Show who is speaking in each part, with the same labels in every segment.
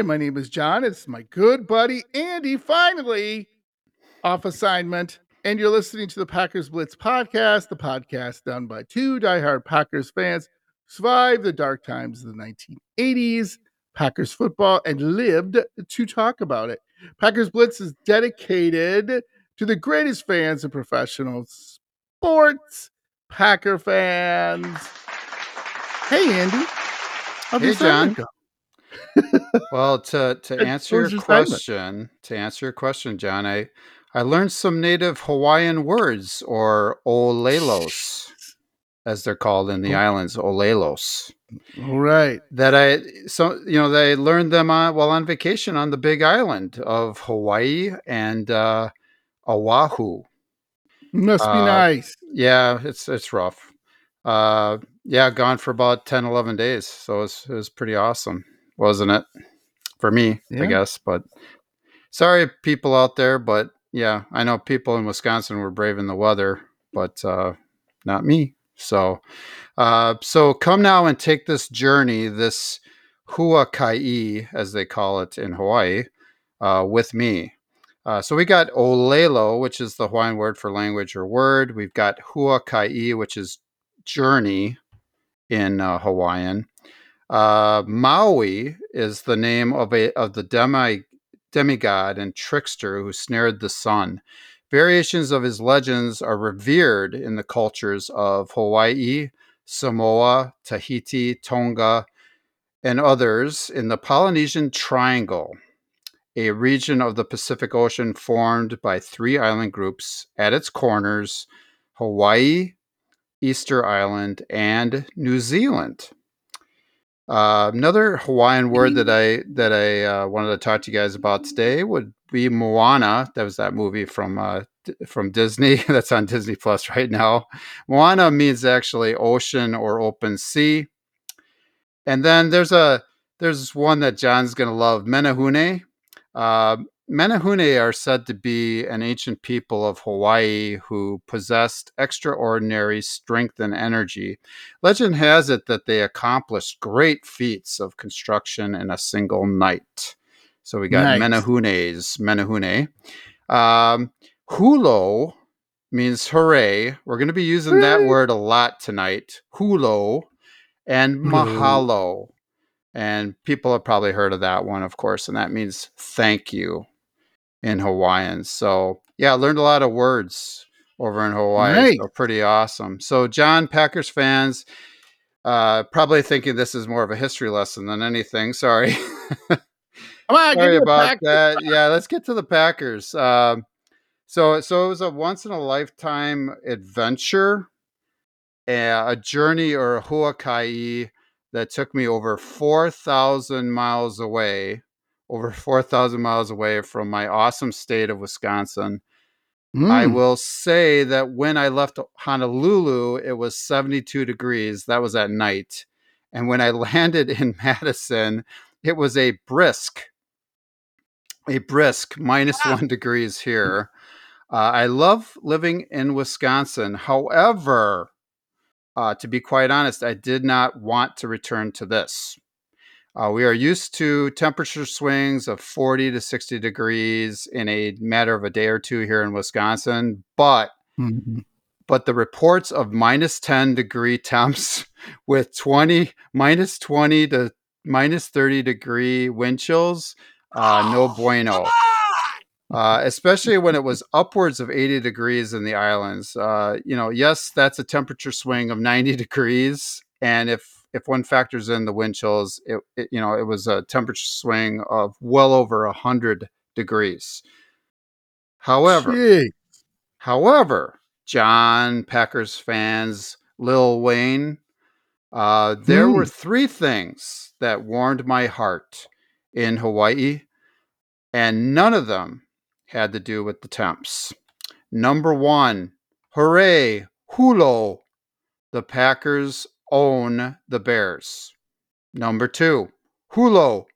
Speaker 1: Hi, my name is John. It's my good buddy Andy, finally off assignment. And you're listening to the Packers Blitz podcast, the podcast done by two diehard Packers fans who survived the dark times of the 1980s, Packers football, and lived to talk about it. Packers Blitz is dedicated to the greatest fans of professional sports, Packer fans. Hey, Andy. How'd
Speaker 2: Hey, John.
Speaker 1: go?
Speaker 2: Well, to to answer your question, to answer your question, John, I I learned some native Hawaiian words or olelos, as they're called in the
Speaker 1: Oh.
Speaker 2: islands, olelos.
Speaker 1: All right.
Speaker 2: That I so you know they learned them on, while on vacation on the Big Island of Hawaii and uh, Oahu.
Speaker 1: Must be
Speaker 2: Uh,
Speaker 1: nice.
Speaker 2: Yeah, it's it's rough. Uh, yeah, gone for about 10, 11 days, so it was, it was pretty awesome, wasn't it? For me,
Speaker 1: Yeah.
Speaker 2: I guess. But sorry, people out there, but yeah, I know people in Wisconsin were braving the weather, but uh, not me. So, uh, so come now and take this journey, this hua huakai, as they call it in Hawaii, uh, with me. Uh, so we got olelo, which is the Hawaiian word for language or word. We've got hua huakai, which is journey in uh, Hawaiian. Uh, Maui is the name of a of the demi demigod and trickster who snared the sun. Variations of his legends are revered in the cultures of Hawaii, Samoa, Tahiti, Tonga, and others in the Polynesian Triangle, a region of the Pacific Ocean formed by three island groups at its corners Hawaii, Easter Island, and New Zealand. Uh, another Hawaiian word that I that I uh, wanted to talk to you guys about today would be Moana. That was that movie from uh, D- from Disney that's on Disney Plus right now. Moana means actually ocean or open sea. And then there's a there's one that John's gonna love, Menehune. Menehune are said to be an ancient people of Hawaii who possessed extraordinary strength and energy. Legend has it that they accomplished great feats of construction in a single night. So we got
Speaker 1: Nice.
Speaker 2: Menehunes, Menehune. Um, hulo means hooray. We're going to be using that word a lot tonight. Hulo and mahalo. And people have probably heard of that one, of course, and that means thank you in Hawaiian. So, yeah, I learned a lot of words over in Hawaii.
Speaker 1: Nice.
Speaker 2: So, pretty awesome. So, John, Packers fans, uh, probably thinking this is more of a history lesson than anything. Sorry.
Speaker 1: Come on,
Speaker 2: Sorry about that. Yeah, let's get to the Packers. Um, so, so it was a once in a lifetime adventure, a, a journey or a huakai that took me over four thousand miles away, over four thousand miles away from my awesome state of Wisconsin. I
Speaker 1: Mm.
Speaker 2: will say that when I left Honolulu, it was 72 degrees. That was at night. And when I landed in Madison, it was a brisk, a brisk minus one degrees here. Uh, I love living in Wisconsin. However, uh, to be quite honest, I did not want to return to this. Uh, we are used to temperature swings of 40 to 60 degrees in a matter of a day or two here in Wisconsin, but
Speaker 1: Mhm.
Speaker 2: but the reports of minus 10 degree temps with 20 minus 20 to minus 30 degree wind chills uh, no bueno. uh, especially when it was upwards of 80 degrees in the islands. Uh, you know yes that's a temperature swing of 90 degrees and if if one factors in the wind chills it, it you know it was a temperature swing of well over 100 degrees however
Speaker 1: Gee.
Speaker 2: However, John Packers fans, Lil Wayne, uh, there
Speaker 1: Hmm.
Speaker 2: were three things that warmed my heart in Hawaii, and none of them had to do with the temps. Number one, hooray, hulo, the Packers own the Bears. Number two, hulo,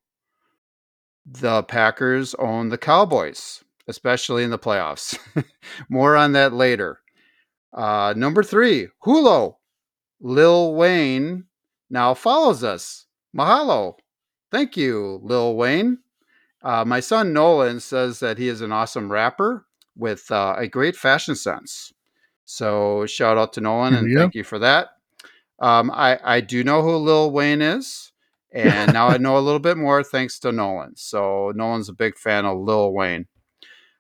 Speaker 2: the Packers own the Cowboys, especially in the playoffs. More on that later. Uh, number three, Hulo. Lil Wayne now follows us. Mahalo. Thank you, Lil Wayne. Uh, my son Nolan says that he is an awesome rapper with uh, a great fashion sense. So shout out to Nolan and
Speaker 1: go.
Speaker 2: thank you for that. Um, I I do know who Lil Wayne is, and now I know a little bit more thanks to Nolan. So Nolan's a big fan of Lil Wayne.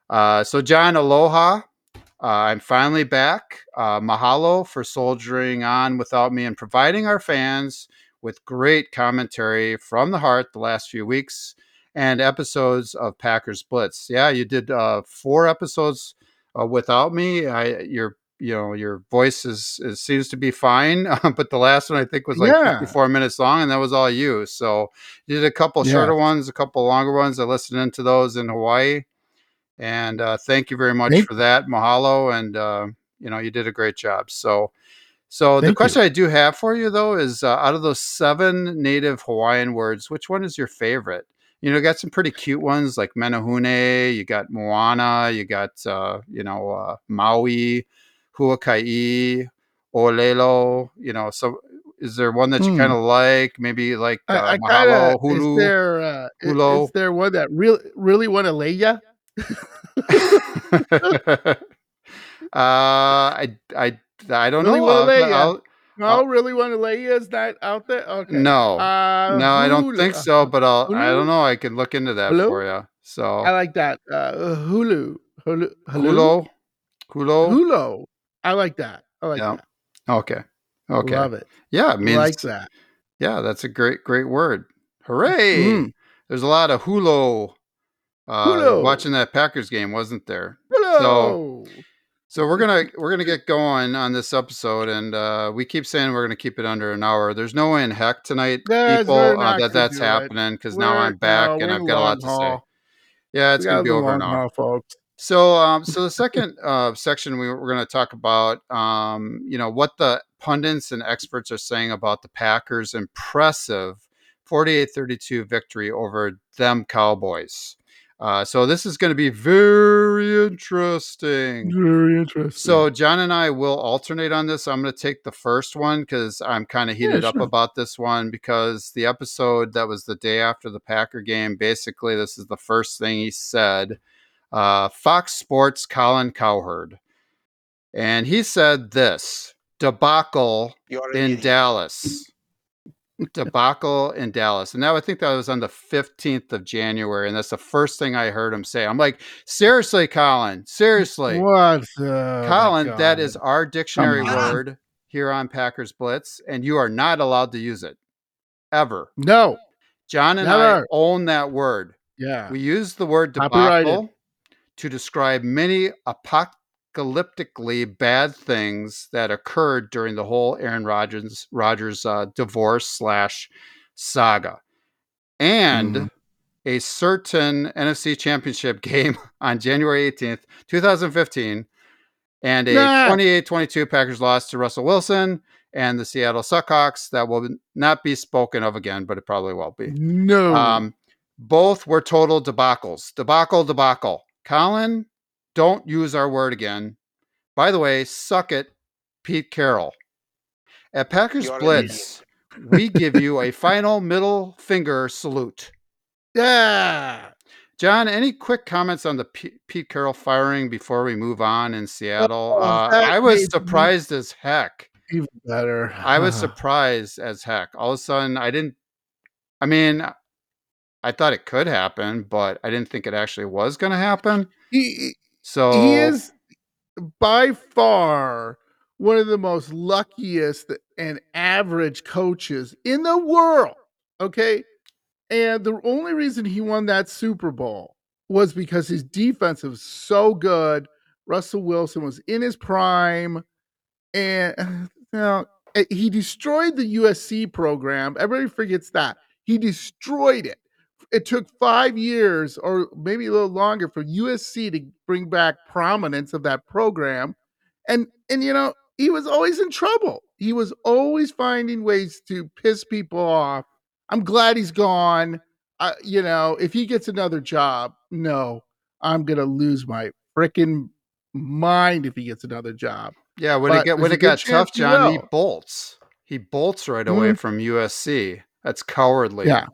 Speaker 2: Uh, so John, aloha. Uh, I'm finally back. Uh, mahalo for soldiering on without me and providing our fans with great commentary from the heart the last few weeks and episodes of Packers Blitz. Yeah, you did uh, four episodes uh, without me. I your you know your voice is, is seems to be fine, but the last one I think was like
Speaker 1: Yeah.
Speaker 2: 54 minutes long, and that was all you. So you did a couple
Speaker 1: Yeah.
Speaker 2: shorter ones, a couple longer ones. I listened into those in Hawaii, and uh, thank you very much
Speaker 1: Thank-
Speaker 2: for that, mahalo, and uh, you know you did a great job. So. So the
Speaker 1: Thank you.
Speaker 2: question I do have for you though is uh, out of those seven native Hawaiian words, which one is your favorite? You know, got some pretty cute ones like Menehune, you got Moana, you got uh, you know uh, Maui, Huakai, Olelo. You know, so is there one that you
Speaker 1: Hmm.
Speaker 2: kind of like? Maybe like uh,
Speaker 1: I, I
Speaker 2: Mahalo,
Speaker 1: kind of
Speaker 2: Hulu.
Speaker 1: is there uh,
Speaker 2: Hulo.
Speaker 1: is there one that really really want to lay ya?
Speaker 2: uh, I I I don't
Speaker 1: Really
Speaker 2: know. I'll-
Speaker 1: lay ya.
Speaker 2: I'll-
Speaker 1: No,
Speaker 2: I'll-
Speaker 1: really want to lay ya is not out there. Okay,
Speaker 2: no,
Speaker 1: uh,
Speaker 2: no, I don't
Speaker 1: Hulu-
Speaker 2: think so. But I'll I don't know. I can look into that
Speaker 1: Hulu?
Speaker 2: for you. So
Speaker 1: I like that. Uh, Hulu, Hulu, Hulu,
Speaker 2: Hulo, Hulo.
Speaker 1: Hulo. I like that. I like
Speaker 2: Yeah.
Speaker 1: that.
Speaker 2: Okay. Okay.
Speaker 1: Love it.
Speaker 2: Yeah, it means
Speaker 1: like that.
Speaker 2: yeah, that's a great, great word. Hooray!
Speaker 1: Mm.
Speaker 2: There's a lot of hulo, uh,
Speaker 1: Hulo.
Speaker 2: watching that Packers game, wasn't there?
Speaker 1: Hello.
Speaker 2: So so we're gonna we're gonna get going on this episode, and uh, we keep saying we're gonna keep it under an hour. There's no way in heck tonight, people, uh, that that's happening because now I'm back
Speaker 1: no,
Speaker 2: and I've got a lot
Speaker 1: long
Speaker 2: to say. Yeah, it's
Speaker 1: We
Speaker 2: gonna be over
Speaker 1: an
Speaker 2: hour,
Speaker 1: haul, folks.
Speaker 2: So, um, so the second uh, section we, we're going to talk about, um, you know, what the pundits and experts are saying about the Packers' impressive 48-32 victory over them Cowboys. Uh, so this is going to be very interesting.
Speaker 1: Very interesting.
Speaker 2: So John and I will alternate on this. I'm going to take the first one because I'm kind of
Speaker 1: Yeah,
Speaker 2: heated up about this one because the episode that was the day after the Packer game, basically, this is the first thing he said. Uh, Fox Sports Colin Cowherd, and he said this debacle in. Dallas. debacle in Dallas. And now I think that was on the 15th of January. And that's the first thing I heard him say. I'm like, seriously, Colin, seriously.
Speaker 1: what? Oh,
Speaker 2: Colin, that
Speaker 1: God.
Speaker 2: is our dictionary word here on Packers Blitz, and you are not allowed to use it ever.
Speaker 1: no.
Speaker 2: John and I
Speaker 1: Never.
Speaker 2: own that word.
Speaker 1: Yeah.
Speaker 2: We use the word debacle to describe many apocalyptically bad things that occurred during the whole Aaron Rodgers Rodgers uh, divorce slash saga, and
Speaker 1: Mhm.
Speaker 2: a certain NFC Championship game on January 18th, 2015, and a
Speaker 1: Nah.
Speaker 2: 28-22 Packers loss to Russell Wilson and the Seattle Seahawks that will not be spoken of again, but it probably will be.
Speaker 1: no.
Speaker 2: Um, both were total debacles. Debacle, debacle. Colin, don't use our word again. By the way, suck it, Pete Carroll. At Packers Blitz, we give you a final middle finger salute.
Speaker 1: yeah.
Speaker 2: John, any quick comments on the P- Pete Carroll firing before we move on in Seattle?
Speaker 1: Oh,
Speaker 2: Uh, I was surprised as heck.
Speaker 1: Even better.
Speaker 2: I was surprised as heck. All of a sudden, I didn't. I mean, I thought it could happen, but I didn't think it actually was going to happen.
Speaker 1: he,
Speaker 2: So
Speaker 1: he is by far one of the most luckiest and average coaches in the world. Okay. And the only reason he won that Super Bowl was because his defense was so good. Russell Wilson was in his prime. And you know, eh, he destroyed the USC program. Everybody forgets that. He destroyed it. It took five years or maybe a little longer for USC to bring back prominence of that program. And and you know, he was always in trouble. He was always finding ways to piss people off. I'm glad he's gone. Uh, you know, if he gets another job, no, I'm gonna lose my freaking mind if he gets another job.
Speaker 2: yeah, when it
Speaker 1: but
Speaker 2: get when it got tough, John, he bolts. He bolts right away
Speaker 1: Mhm.
Speaker 2: from USC. That's cowardly.
Speaker 1: Yeah.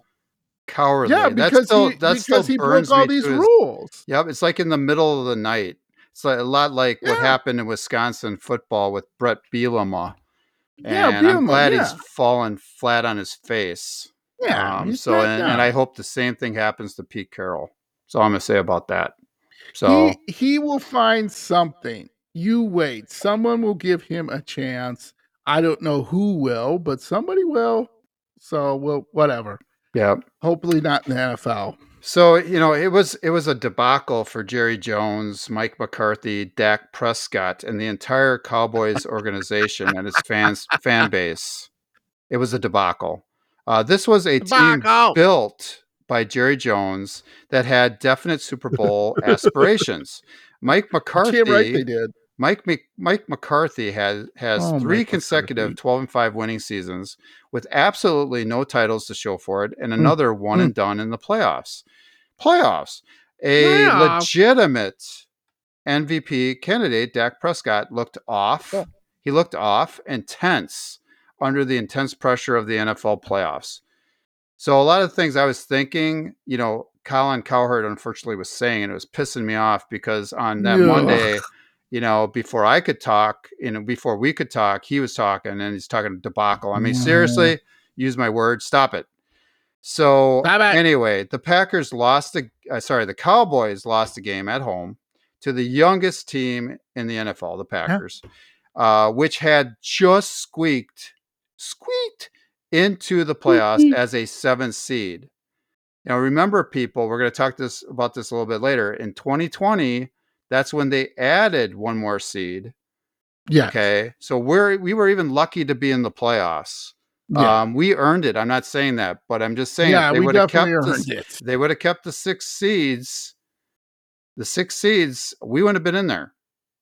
Speaker 2: Cowardly.
Speaker 1: Yeah,
Speaker 2: That's
Speaker 1: because
Speaker 2: still
Speaker 1: he
Speaker 2: that
Speaker 1: because he
Speaker 2: burns
Speaker 1: broke all these
Speaker 2: to his-
Speaker 1: rules.
Speaker 2: Yep, it's like in the middle of the night. It's like, a lot like what happened in Wisconsin football with Brett Bielema.
Speaker 1: Yeah,
Speaker 2: And I'm glad
Speaker 1: yeah.
Speaker 2: he's fallen flat on his face.
Speaker 1: Yeah,
Speaker 2: Um, so and, and. I hope the same thing happens to Pete Carroll. So I'm gonna say about that. So
Speaker 1: he he will find something. You wait. Someone will give him a chance. I don't know who will, but somebody will. So well, whatever.
Speaker 2: Yeah.
Speaker 1: Hopefully not in the NFL.
Speaker 2: So you know, it was it was a debacle for Jerry Jones, Mike McCarthy, Dak Prescott, and the entire Cowboys organization and its fans fan base. It was a debacle. Uh, this was a team built by Jerry Jones that had definite Super Bowl aspirations. Mike McCarthy,
Speaker 1: right they did.
Speaker 2: Mike Mc, Mike McCarthy has has
Speaker 1: Oh,
Speaker 2: three
Speaker 1: Mike
Speaker 2: consecutive
Speaker 1: McCarthy.
Speaker 2: 12 and 5 winning seasons with absolutely no titles to show for it and mm, another one mm. and done in the playoffs. Playoffs. A legitimate MVP candidate, Dak Prescott, looked off.
Speaker 1: Yeah.
Speaker 2: He looked off and tense under the intense pressure of the NFL playoffs. So a lot of things I was thinking, you know, Colin Cowherd unfortunately was saying, and it was pissing me off because on that
Speaker 1: Ugh.
Speaker 2: Monday, you know, before I could talk, you know, before we could talk, he was talking and he's talking debacle. I mean,
Speaker 1: Yeah.
Speaker 2: seriously, use my word, stop it. So
Speaker 1: it.
Speaker 2: anyway, the Packers lost the uh, sorry, the Cowboys lost the game at home to the youngest team in the NFL, the Packers, uh, which had just squeaked, squeaked into the playoffs as a seventh seed. Now, remember, people, we're going to talk this about this a little bit later. In 2020, that's when they added one more seed.
Speaker 1: Yeah.
Speaker 2: Okay, so we're we were even lucky to be in the playoffs.
Speaker 1: Yeah.
Speaker 2: Um, we earned it. I'm not saying that, but I'm just saying
Speaker 1: yeah,
Speaker 2: they would have kept the,
Speaker 1: it.
Speaker 2: they would have kept the six seeds. The six seeds, we wouldn't have been in there.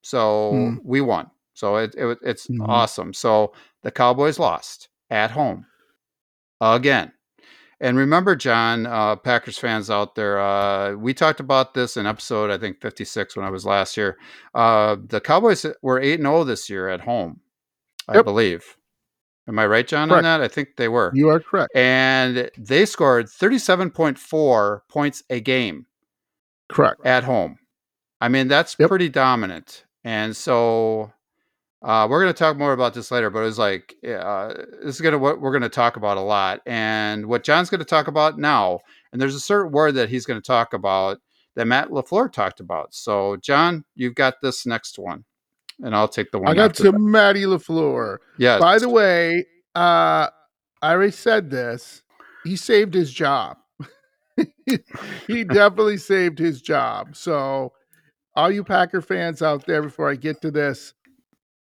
Speaker 2: So
Speaker 1: Hmm.
Speaker 2: we won. So it, it it's
Speaker 1: Mhm.
Speaker 2: awesome. So the Cowboys lost at home again. And remember, John, uh, Packers fans out there, uh, we talked about this in episode, I think 56 when I was last year. Uh, the Cowboys were 8 0 this year at home, I
Speaker 1: Yep.
Speaker 2: believe. Am I right, John,
Speaker 1: Correct.
Speaker 2: on that? I think they were
Speaker 1: You are correct.
Speaker 2: and they scored 37.4 points a game
Speaker 1: Correct.
Speaker 2: at home. I mean, that's
Speaker 1: Yep.
Speaker 2: pretty dominant. And so uh, we're going to talk more about this later, but it's like, uh, this is going to what we're going to talk about a lot. And what John's going to talk about now, and there's a certain word that he's going to talk about that Matt LaFleur talked about. So, John, you've got this next one, and I'll take the one.
Speaker 1: I got to
Speaker 2: that.
Speaker 1: Matty LaFleur.
Speaker 2: Yeah.
Speaker 1: By the way, uh, I already said this. He saved his job. he definitely saved his job. So, all you Packer fans out there, before I get to this,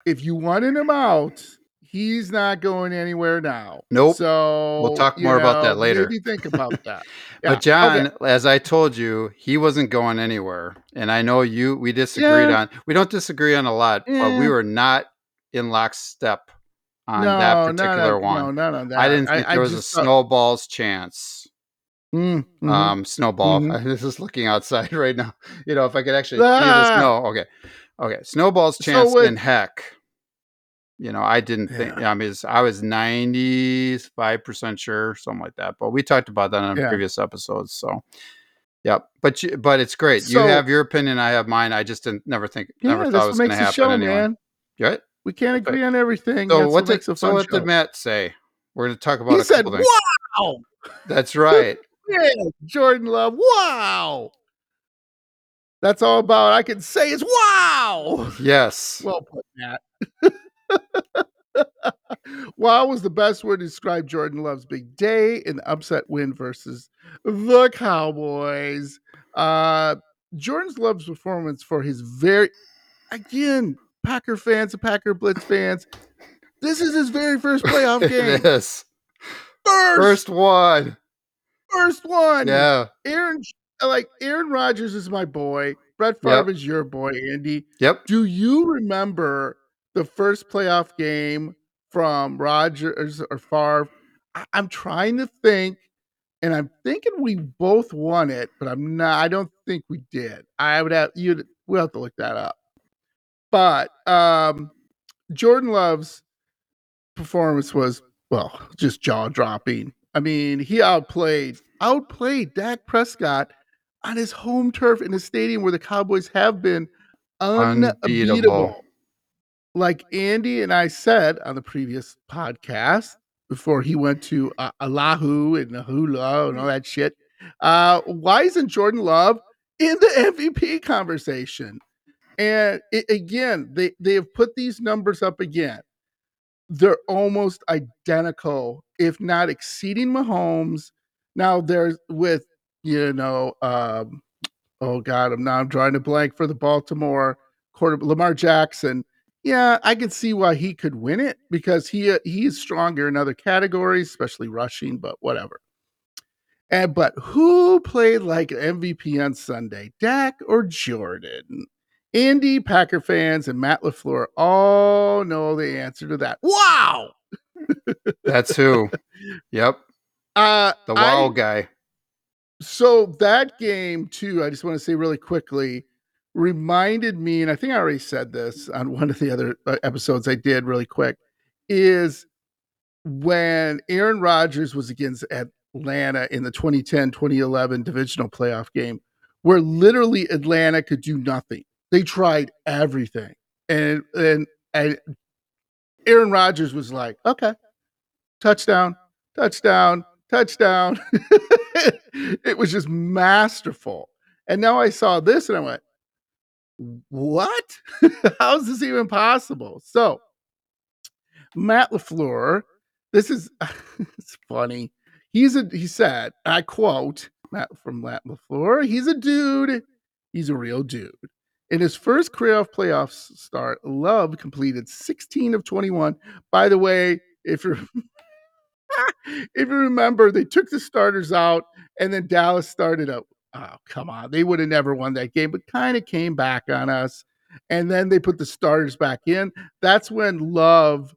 Speaker 1: if you wanted him out, he's not going anywhere now.
Speaker 2: Nope.
Speaker 1: So
Speaker 2: we'll
Speaker 1: talk
Speaker 2: more about that
Speaker 1: know,
Speaker 2: later.
Speaker 1: Maybe think about that. Yeah,
Speaker 2: But John,
Speaker 1: okay.
Speaker 2: as I told you, he wasn't going anywhere, and I know you. We disagreed
Speaker 1: Yeah.
Speaker 2: on. We don't disagree on a lot, but we were not in lockstep on
Speaker 1: no,
Speaker 2: that particular one.
Speaker 1: No, none of that.
Speaker 2: I didn't think there was a
Speaker 1: thought-
Speaker 2: snowball's chance.
Speaker 1: Mm, mhm.
Speaker 2: Um, snowball.
Speaker 1: Mhm.
Speaker 2: I was just looking outside right now. You know, if I could actually see the
Speaker 1: Ah!
Speaker 2: snow. Okay, okay. Snowball's
Speaker 1: So
Speaker 2: chance
Speaker 1: with-
Speaker 2: in heck. You know, I didn't think. I mean, I was ninety five percent sure, something like that. But we talked about that on
Speaker 1: Yeah.
Speaker 2: previous episodes. So, yep. But you, but it's great. you have your opinion. I have mine. I just didn't never think
Speaker 1: yeah,
Speaker 2: never thought it was going to happen
Speaker 1: show,
Speaker 2: anyway.
Speaker 1: man.
Speaker 2: Right?
Speaker 1: We can't agree on everything.
Speaker 2: So
Speaker 1: That's
Speaker 2: what did so what
Speaker 1: show.
Speaker 2: did Matt say? We're going to talk about
Speaker 1: He
Speaker 2: a
Speaker 1: said,
Speaker 2: couple things.
Speaker 1: "Wow,
Speaker 2: That's right.
Speaker 1: yeah, Jordan Love, wow." That's all about. I can say is wow.
Speaker 2: yes.
Speaker 1: Well put, Matt. wow was the best word to describe Jordan Love's big day in the upset win versus the Cowboys. Uh, Jordan's Love's performance for his very, again, Packer fans and Packer Blitz fans. This is his very first playoff game.
Speaker 2: is.
Speaker 1: First,
Speaker 2: First one.
Speaker 1: first one.
Speaker 2: Yeah.
Speaker 1: Aaron, like Aaron Rodgers is my boy. Brett
Speaker 2: Yep.
Speaker 1: Favre is your boy, Andy.
Speaker 2: Yep.
Speaker 1: Do you remember the first playoff game from Rodgers or Favre? I, I'm trying to think, and I'm thinking we both won it, but I'm not. I don't think we did. I would have you. We'll have to look that up. But um, Jordan Love's performance was well, just jaw dropping. I mean, he outplayed outplayed Dak Prescott on his home turf in a stadium where the Cowboys have been unbeatable.
Speaker 2: Unbeatable.
Speaker 1: Like Andy and I said on the previous podcast before he went to uh, Allahu and Hula and all that shit. Uh, why isn't Jordan Love in the MVP conversation? And it, again, they they have put these numbers up again. They're almost identical, if not exceeding Mahomes. Now there's with you know, um, oh god, I'm now I'm drawing a blank for the Baltimore quarter Lamar Jackson. Yeah, I can see why he could win it because he uh, he is stronger in other categories, especially rushing. But whatever. And but who played like an MVP on Sunday, Dak or Jordan? Andy, Packer fans, and Matt Lafleur all know the answer to that. Wow.
Speaker 2: That's who. Yep.
Speaker 1: Uh,
Speaker 2: The wow
Speaker 1: I-
Speaker 2: guy.
Speaker 1: so that game too, I just want to say really quickly, reminded me, and I think I already said this on one of the other uh, episodes I did really quick, is when Aaron Rodgers was against Atlanta in the 2010-2011 divisional playoff game, where literally Atlanta could do nothing. They tried everything. And and and Aaron Rodgers was like, okay, touchdown, touchdown, touchdown. it was just masterful. And now I saw this and I went, what? How is this even possible? So, Matt LaFleur, this is it's funny. He's a he said, I quote Matt from Matt LaFleur, he's a dude. He's a real dude. In his first career playoffs start, Love completed 16 of 21. By the way, if you're if you remember, they took the starters out and then Dallas started up. Oh, come on. They would have never won that game, but kind of came back on us. And then they put the starters back in. That's when Love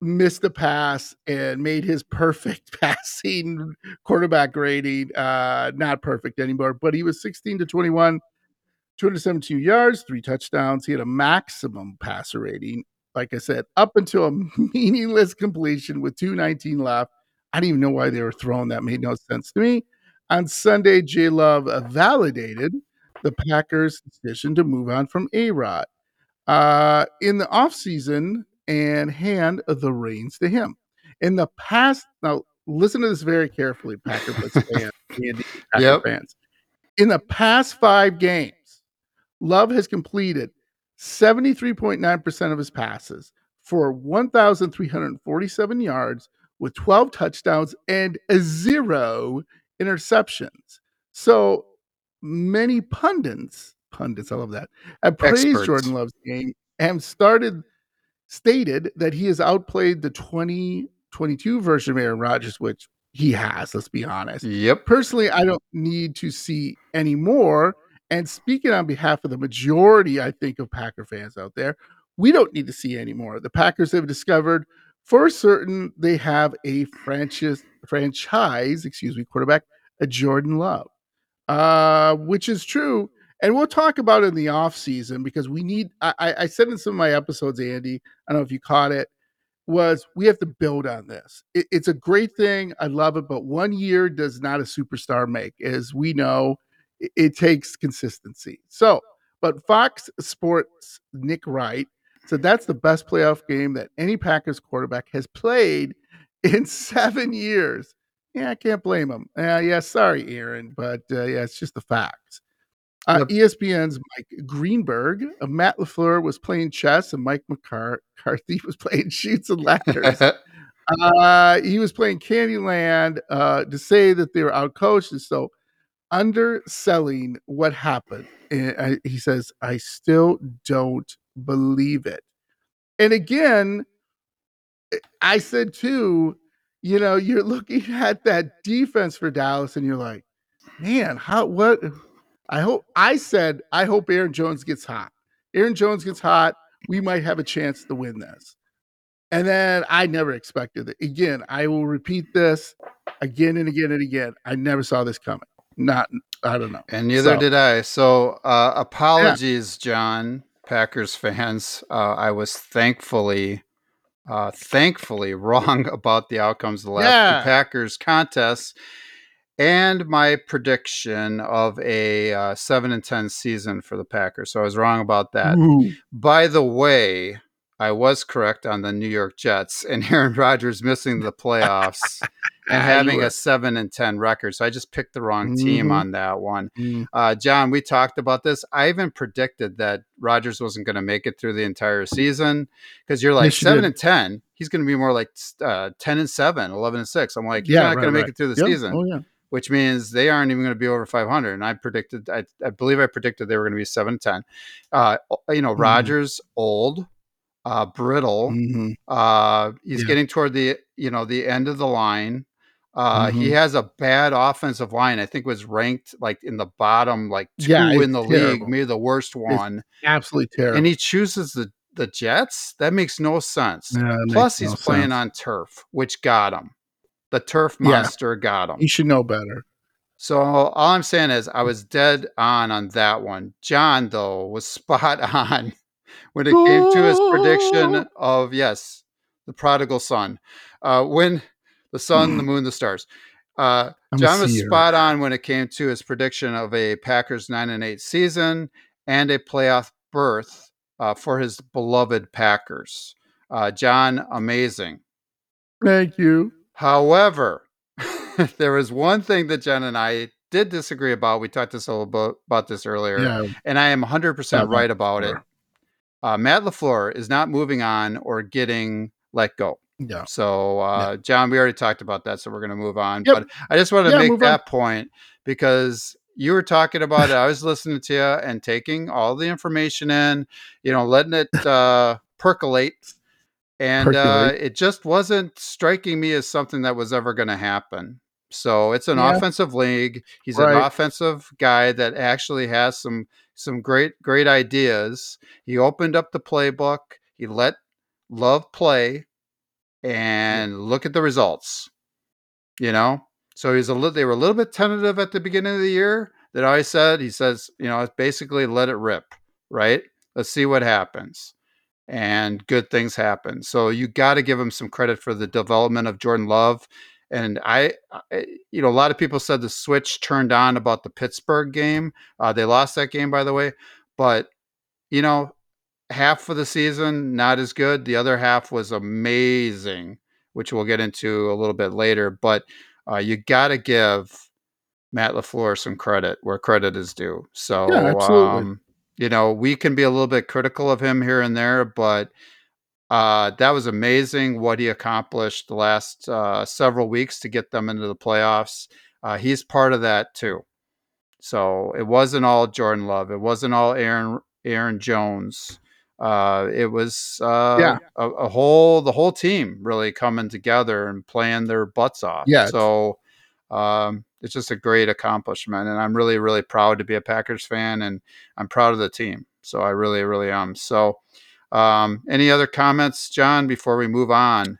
Speaker 1: missed a pass and made his perfect passing quarterback rating uh not perfect anymore, but he was 16 to 21, 272 yards, three touchdowns. He had a maximum passer rating, like I said, up until a meaningless completion with 219 left. I didn't even know why they were throwing that. Made no sense to me. On Sunday, J Love validated the Packers' decision to move on from A Rod uh, in the offseason and hand the reins to him. In the past, now listen to this very carefully, Packer Blitz fans, Packer
Speaker 2: Yep.
Speaker 1: fans. In the past five games, Love has completed 73.9% of his passes for 1,347 yards with 12 touchdowns and zero interceptions. So many pundits, pundits, I love that, have praised
Speaker 2: Experts.
Speaker 1: Jordan Love's game and started stated that he has outplayed the 2022 version of Aaron Rodgers, which he has, let's be honest.
Speaker 2: Yep.
Speaker 1: Personally, I don't need to see any more. And speaking on behalf of the majority, I think, of Packer fans out there, we don't need to see any more. The Packers have discovered for certain they have a franchise, franchise, excuse me, quarterback, a Jordan Love, uh, which is true. And we'll talk about it in the off season because we need. I, I I said in some of my episodes, Andy. I don't know if you caught it. Was we have to build on this. It, it's a great thing. I love it, but one year does not a superstar make, as we know. It, it takes consistency. So, but Fox Sports Nick Wright said that's the best playoff game that any Packers quarterback has played in seven years. Yeah, I can't blame him. Uh, yeah, sorry, Aaron, but uh, yeah, it's just the facts. Uh, ESPN's Mike Greenberg, uh, Matt LaFleur was playing chess, and Mike McCar- McCarthy was playing Chutes and Ladders. uh, he was playing Candyland uh, to say that they were outcoached, and so underselling what happened. And I, he says, "I still don't believe it." And again, I said too, you know, you're looking at that defense for Dallas, and you're like, man, how what? I hope I said I hope Aaron Jones gets hot. Aaron Jones gets hot, we might have a chance to win this. And then I never expected it. Again, I will repeat this again and again and again. I never saw this coming. Not I don't know.
Speaker 2: And neither
Speaker 1: So-
Speaker 2: did I. So uh, apologies, John, Packers fans. Uh, I was thankfully uh, thankfully wrong about the outcomes of the last
Speaker 1: Yeah.
Speaker 2: Packers contests and my prediction of a uh, 7 and 10 season for the Packers. So I was wrong about that.
Speaker 1: Ooh.
Speaker 2: By the way, I was correct on the New York Jets and Aaron Rodgers missing the playoffs and having a 7 and 10 record. So I just picked the wrong team
Speaker 1: Mhm.
Speaker 2: on that one.
Speaker 1: Mm.
Speaker 2: Uh, John, we talked about this. I even predicted that Rodgers wasn't going to make it through the entire season because you're like
Speaker 1: Yes, you
Speaker 2: seven
Speaker 1: did.
Speaker 2: and ten. He's going to be more like uh, ten and seven, 11 and six. I'm like, he's
Speaker 1: Yeah,
Speaker 2: not
Speaker 1: right,
Speaker 2: going to make it through the
Speaker 1: Yep.
Speaker 2: season,
Speaker 1: Oh yeah.
Speaker 2: which means they aren't even going to be over 500. And I predicted, I, I believe I predicted they were going to be 7 10. Uh, you know,
Speaker 1: Mhm.
Speaker 2: Rodgers old, uh, brittle.
Speaker 1: Mhm.
Speaker 2: Uh, he's
Speaker 1: Yeah.
Speaker 2: getting toward the you know the end of the line. Uh, He
Speaker 1: Mhm.
Speaker 2: has a bad offensive line. I think was ranked like in the bottom, like two
Speaker 1: Yeah,
Speaker 2: in
Speaker 1: it's
Speaker 2: the league,
Speaker 1: terrible.
Speaker 2: maybe the worst one.
Speaker 1: Absolutely terrible.
Speaker 2: And he chooses the the Jets. That makes no sense.
Speaker 1: Yeah,
Speaker 2: Plus, he's
Speaker 1: no
Speaker 2: playing
Speaker 1: sense.
Speaker 2: on turf, which got him. The turf monster got him.
Speaker 1: He should know better.
Speaker 2: So all I'm saying is I was dead on on that one. John though was spot on when it came to his prediction of yes, the prodigal son. Uh, when the sun, the moon, the stars. Uh, John was spot on when it came to his prediction of a Packers nine and eight season and a playoff berth uh, for his beloved Packers. Uh, John, amazing.
Speaker 1: Thank you.
Speaker 2: However, there was one thing that Jen and I did disagree about. We talked this a little bit about this earlier,
Speaker 1: Yeah.
Speaker 2: and I am 100%
Speaker 1: Yeah,
Speaker 2: right about it. Uh, Matt LaFleur is not moving on or getting let go.
Speaker 1: Yeah.
Speaker 2: So, uh, John, we already talked about that, so we're going to move on.
Speaker 1: Yep.
Speaker 2: But I just want to
Speaker 1: Yeah,
Speaker 2: make
Speaker 1: move on.
Speaker 2: that point because you were talking about it. I was listening to you and taking all the information in, you know, letting it uh, percolate. And uh, it just wasn't striking me as something that was ever going to happen. So it's an
Speaker 1: Yeah.
Speaker 2: offensive league. He's an offensive guy that actually has some some great great ideas. He opened up the playbook. He let Love play, and look at the results. You know, so he's a little. They were a little bit tentative at the beginning of the year. That I said. He says, you know, it's basically let it rip. Right. Let's see what happens. And good things happen. So you got to give him some credit for the development of Jordan Love. And I, I, you know, a lot of people said the switch turned on about the Pittsburgh game. Uh, they lost that game, by the way. But, you know, half of the season, not as good. The other half was amazing, which we'll get into a little bit later. But uh, you got to give Matt LaFleur some credit where credit is due. So,
Speaker 1: Yeah,
Speaker 2: um, you know, we can be a little bit critical of him here and there, but uh, that was amazing what he accomplished the last uh, several weeks to get them into the playoffs. Uh, he's part of that too. So it wasn't all Jordan Love. It wasn't all Aaron Aaron Jones. Uh, it was uh,
Speaker 1: Yeah.
Speaker 2: a, a whole the whole team really coming together and playing their butts off.
Speaker 1: Yeah,
Speaker 2: So um, it's just a great accomplishment, and I'm really really proud to be a Packers fan, and I'm proud of the team. So I really really am. So um, any other comments, John, before we move on?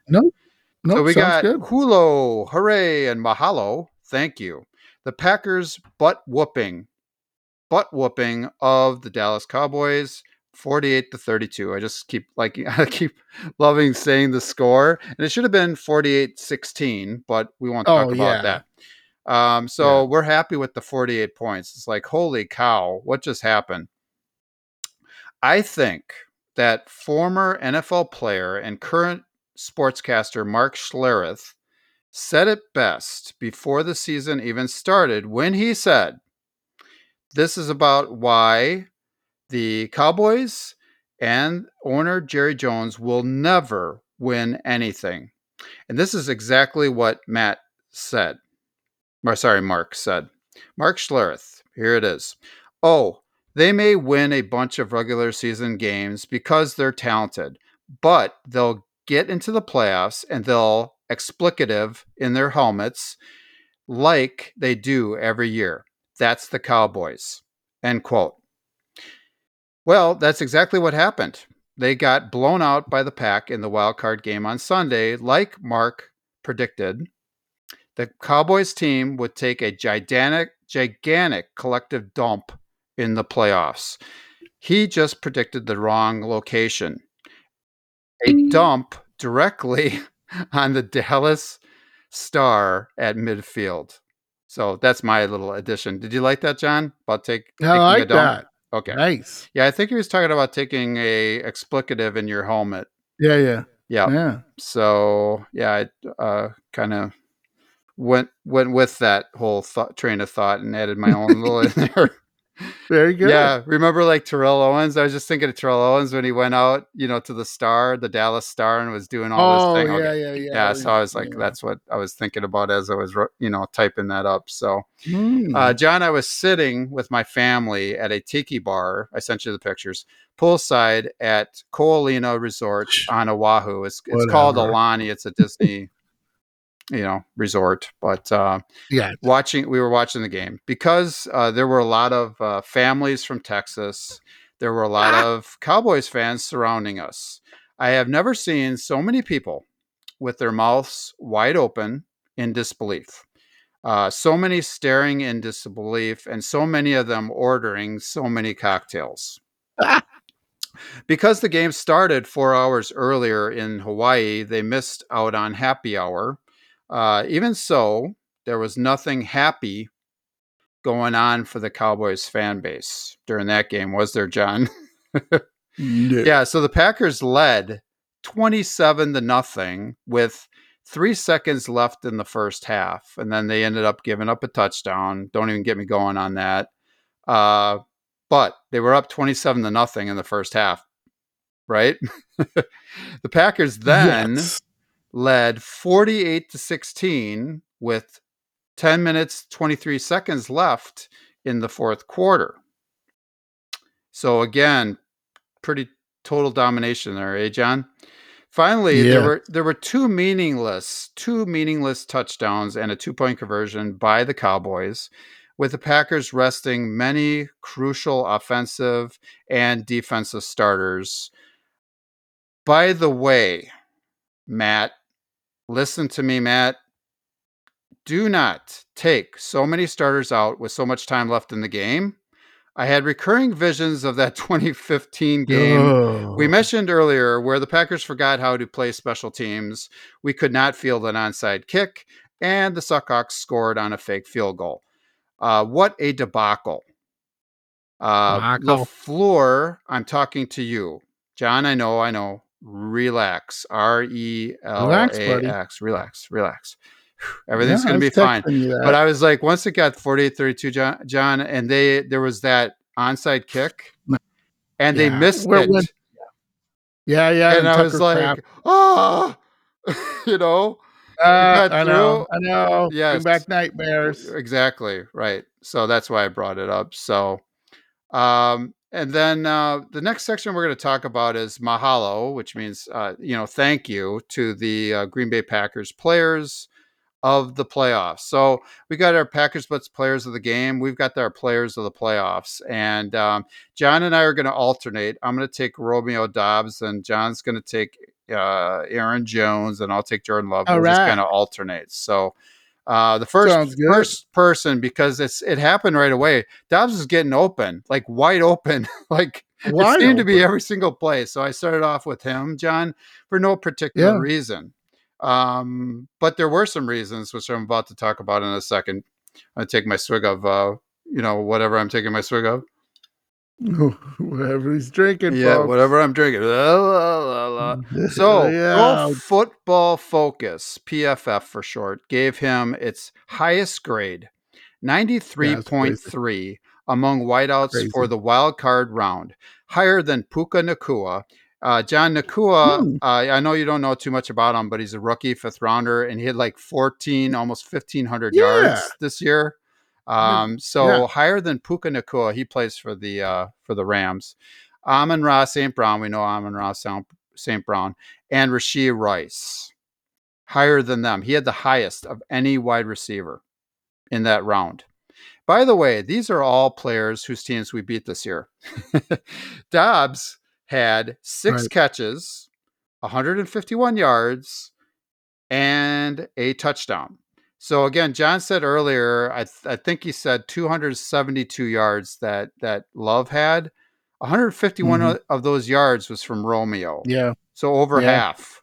Speaker 1: No,
Speaker 2: so we got
Speaker 1: good.
Speaker 2: Hulo, hooray, and mahalo. Thank you. The Packers butt whooping, butt whooping of the Dallas Cowboys, forty-eight to thirty-two. I just keep like I keep loving saying the score, and it should have been 48-16, but we won't talk
Speaker 1: Oh,
Speaker 2: about
Speaker 1: yeah.
Speaker 2: that. Um, so
Speaker 1: Yeah.
Speaker 2: we're happy with the 48 points. It's like, holy cow, what just happened? I think that former NFL player and current sportscaster Mark Schlereth said it best before the season even started when he said, This is about why the Cowboys and owner Jerry Jones will never win anything. And this is exactly what Matt said. Or sorry, Mark said. Mark Schlereth, here it is. Oh, they may win a bunch of regular season games because they're talented, but they'll get into the playoffs and they'll explicative in their helmets like they do every year. That's the Cowboys. End quote. Well, that's exactly what happened. They got blown out by the pack in the wild card game on Sunday, like Mark predicted. The Cowboys team would take a gigantic, gigantic collective dump in the playoffs. He just predicted the wrong location. A dump directly on the Dallas Star at midfield. So that's my little addition. Did you like that, John? About take
Speaker 1: I like that.
Speaker 2: Okay.
Speaker 1: Nice.
Speaker 2: Yeah, I think he was talking about taking a explicative in your helmet.
Speaker 1: Yeah, yeah.
Speaker 2: Yeah.
Speaker 1: Yeah.
Speaker 2: So yeah, I uh, kind of went went with that whole thought, train of thought and added my own little in there.
Speaker 1: Very good.
Speaker 2: Yeah, remember like Terrell Owens? I was just thinking of Terrell Owens when he went out, you know, to the Star, the Dallas Star, and was doing all
Speaker 1: Oh,
Speaker 2: this thing.
Speaker 1: yeah, yeah, yeah.
Speaker 2: Yeah, so I was like,
Speaker 1: Yeah.
Speaker 2: that's what I was thinking about as I was, you know, typing that up. So,
Speaker 1: Hmm.
Speaker 2: uh, John, I was sitting with my family at a tiki bar. I sent you the pictures. Poolside at Ko Olina Resort on Oahu. It's it's called Aulani. It's a Disney, you know, resort. But uh,
Speaker 1: yeah.
Speaker 2: watching, we were watching the game because uh, there were a lot of uh, families from Texas. There were a lot
Speaker 1: Ah.
Speaker 2: of Cowboys fans surrounding us. I have never seen so many people with their mouths wide open in disbelief. Uh, so many staring in disbelief, and so many of them ordering so many cocktails. because the game started four hours earlier in Hawaii, they missed out on happy hour. Uh, even so, there was nothing happy going on for the Cowboys fan base during that game, was there, John?
Speaker 1: No.
Speaker 2: Yeah, so the Packers led 27 to nothing with three seconds left in the first half. And then they ended up giving up a touchdown. Don't even get me going on that. Uh, but they were up 27 to nothing in the first half, right? the Packers then
Speaker 1: Yes.
Speaker 2: Led 48 to 16 with 10 minutes 23 seconds left in the fourth quarter. So again, pretty total domination there, eh, John? Finally,
Speaker 1: Yeah.
Speaker 2: there were there were two meaningless, two meaningless touchdowns and a two-point conversion by the Cowboys, with the Packers resting many crucial offensive and defensive starters. By the way, Matt, listen to me, Matt. Do not take so many starters out with so much time left in the game. I had recurring visions of that 2015 game
Speaker 1: Oh.
Speaker 2: we mentioned earlier where the Packers forgot how to play special teams. We could not field an onside kick, and the Suckhawks scored on a fake field goal. Uh, what a debacle. Uh,
Speaker 1: Debacle.
Speaker 2: LaFleur, I'm talking to you. John, I know, I know. Relax. R E L
Speaker 1: Relax,
Speaker 2: A Relax, relax. Everything's
Speaker 1: Yeah,
Speaker 2: going to be fine.
Speaker 1: texting you that.
Speaker 2: But I was like, once it got 48 32, John, John, and they there was that onside kick, and they
Speaker 1: Yeah.
Speaker 2: missed
Speaker 1: Where-
Speaker 2: it.
Speaker 1: when- yeah, yeah.
Speaker 2: and I was like,
Speaker 1: Kraft.
Speaker 2: oh, you know,
Speaker 1: Uh, I know, I know. Bring back nightmares.
Speaker 2: exactly right. So that's why I brought it up. So, um, and then uh, the next section we're going to talk about is mahalo, which means uh, you know thank you to the uh, Green Bay Packers players of the playoffs. So we got our Packers Blitz players of the game. We've got our players of the playoffs, and um, John and I are going to alternate. I'm going to take Romeo Doubs, and John's going to take uh, Aaron Jones, and I'll take Jordan Love.
Speaker 1: All
Speaker 2: we'll just
Speaker 1: right.
Speaker 2: kind of alternate. So. Uh, the first first person because it's it happened right away. Doubs is getting open, like wide open, like
Speaker 1: Wide
Speaker 2: it seemed to be every single play. So I started off with him, John, for no particular
Speaker 1: Yeah.
Speaker 2: reason. Um, but there were some reasons, which I'm about to talk about in a second. I take my swig of, uh, you know, whatever I'm taking my swig of.
Speaker 1: Whatever he's drinking.
Speaker 2: yeah,
Speaker 1: folks.
Speaker 2: whatever I'm drinking. La, la, la. So,
Speaker 1: yeah.
Speaker 2: Pro Football Focus, PFF for short, gave him its highest grade, 93.3 among wideouts
Speaker 1: Crazy.
Speaker 2: for the wild card round, higher than Puka Nacua. Uh, John Nacua,
Speaker 1: Hmm.
Speaker 2: uh, I know you don't know too much about him, but he's a rookie fifth rounder and he had like 14, almost 1,500
Speaker 1: Yeah.
Speaker 2: yards this year. Um, so
Speaker 1: Yeah.
Speaker 2: higher than Puka Nacua. He plays for the uh, for the Rams. Amon-Ra St. Brown, we know Amon-Ra St. Brown, and Rashee Rice, higher than them. He had the highest of any wide receiver in that round. By the way, these are all players whose teams we beat this year. Doubs had six
Speaker 1: Right.
Speaker 2: catches, 151 yards, and a touchdown. So again, John said earlier, I, th- I think he said 272 yards that that Love had. 151
Speaker 1: Mhm.
Speaker 2: of- those yards was from Romeo.
Speaker 1: Yeah.
Speaker 2: So over
Speaker 1: Yeah.
Speaker 2: half.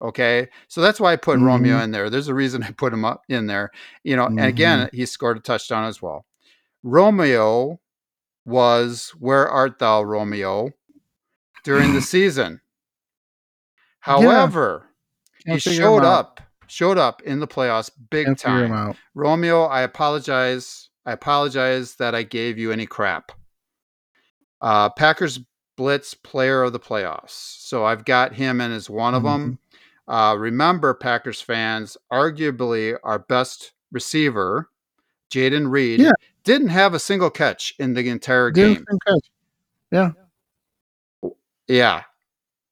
Speaker 2: Okay, so that's why I put Romeo
Speaker 1: Mhm.
Speaker 2: in there. There's a reason I put him up in there. You know, and
Speaker 1: Mhm.
Speaker 2: again, he scored a touchdown as well. Romeo was where art thou, Romeo, during the season. However, he
Speaker 1: Can't
Speaker 2: showed up, showed up in the playoffs big
Speaker 1: Can't
Speaker 2: time. Romeo, I apologize. I apologize that I gave you any crap. Uh, Packers Blitz player of the playoffs. So I've got him and as one of them. Uh, remember, Packers fans, arguably our best receiver, Jayden Reed,
Speaker 1: Yeah.
Speaker 2: didn't have a single catch in the entire
Speaker 1: Didn't
Speaker 2: game.
Speaker 1: Yeah.
Speaker 2: Yeah.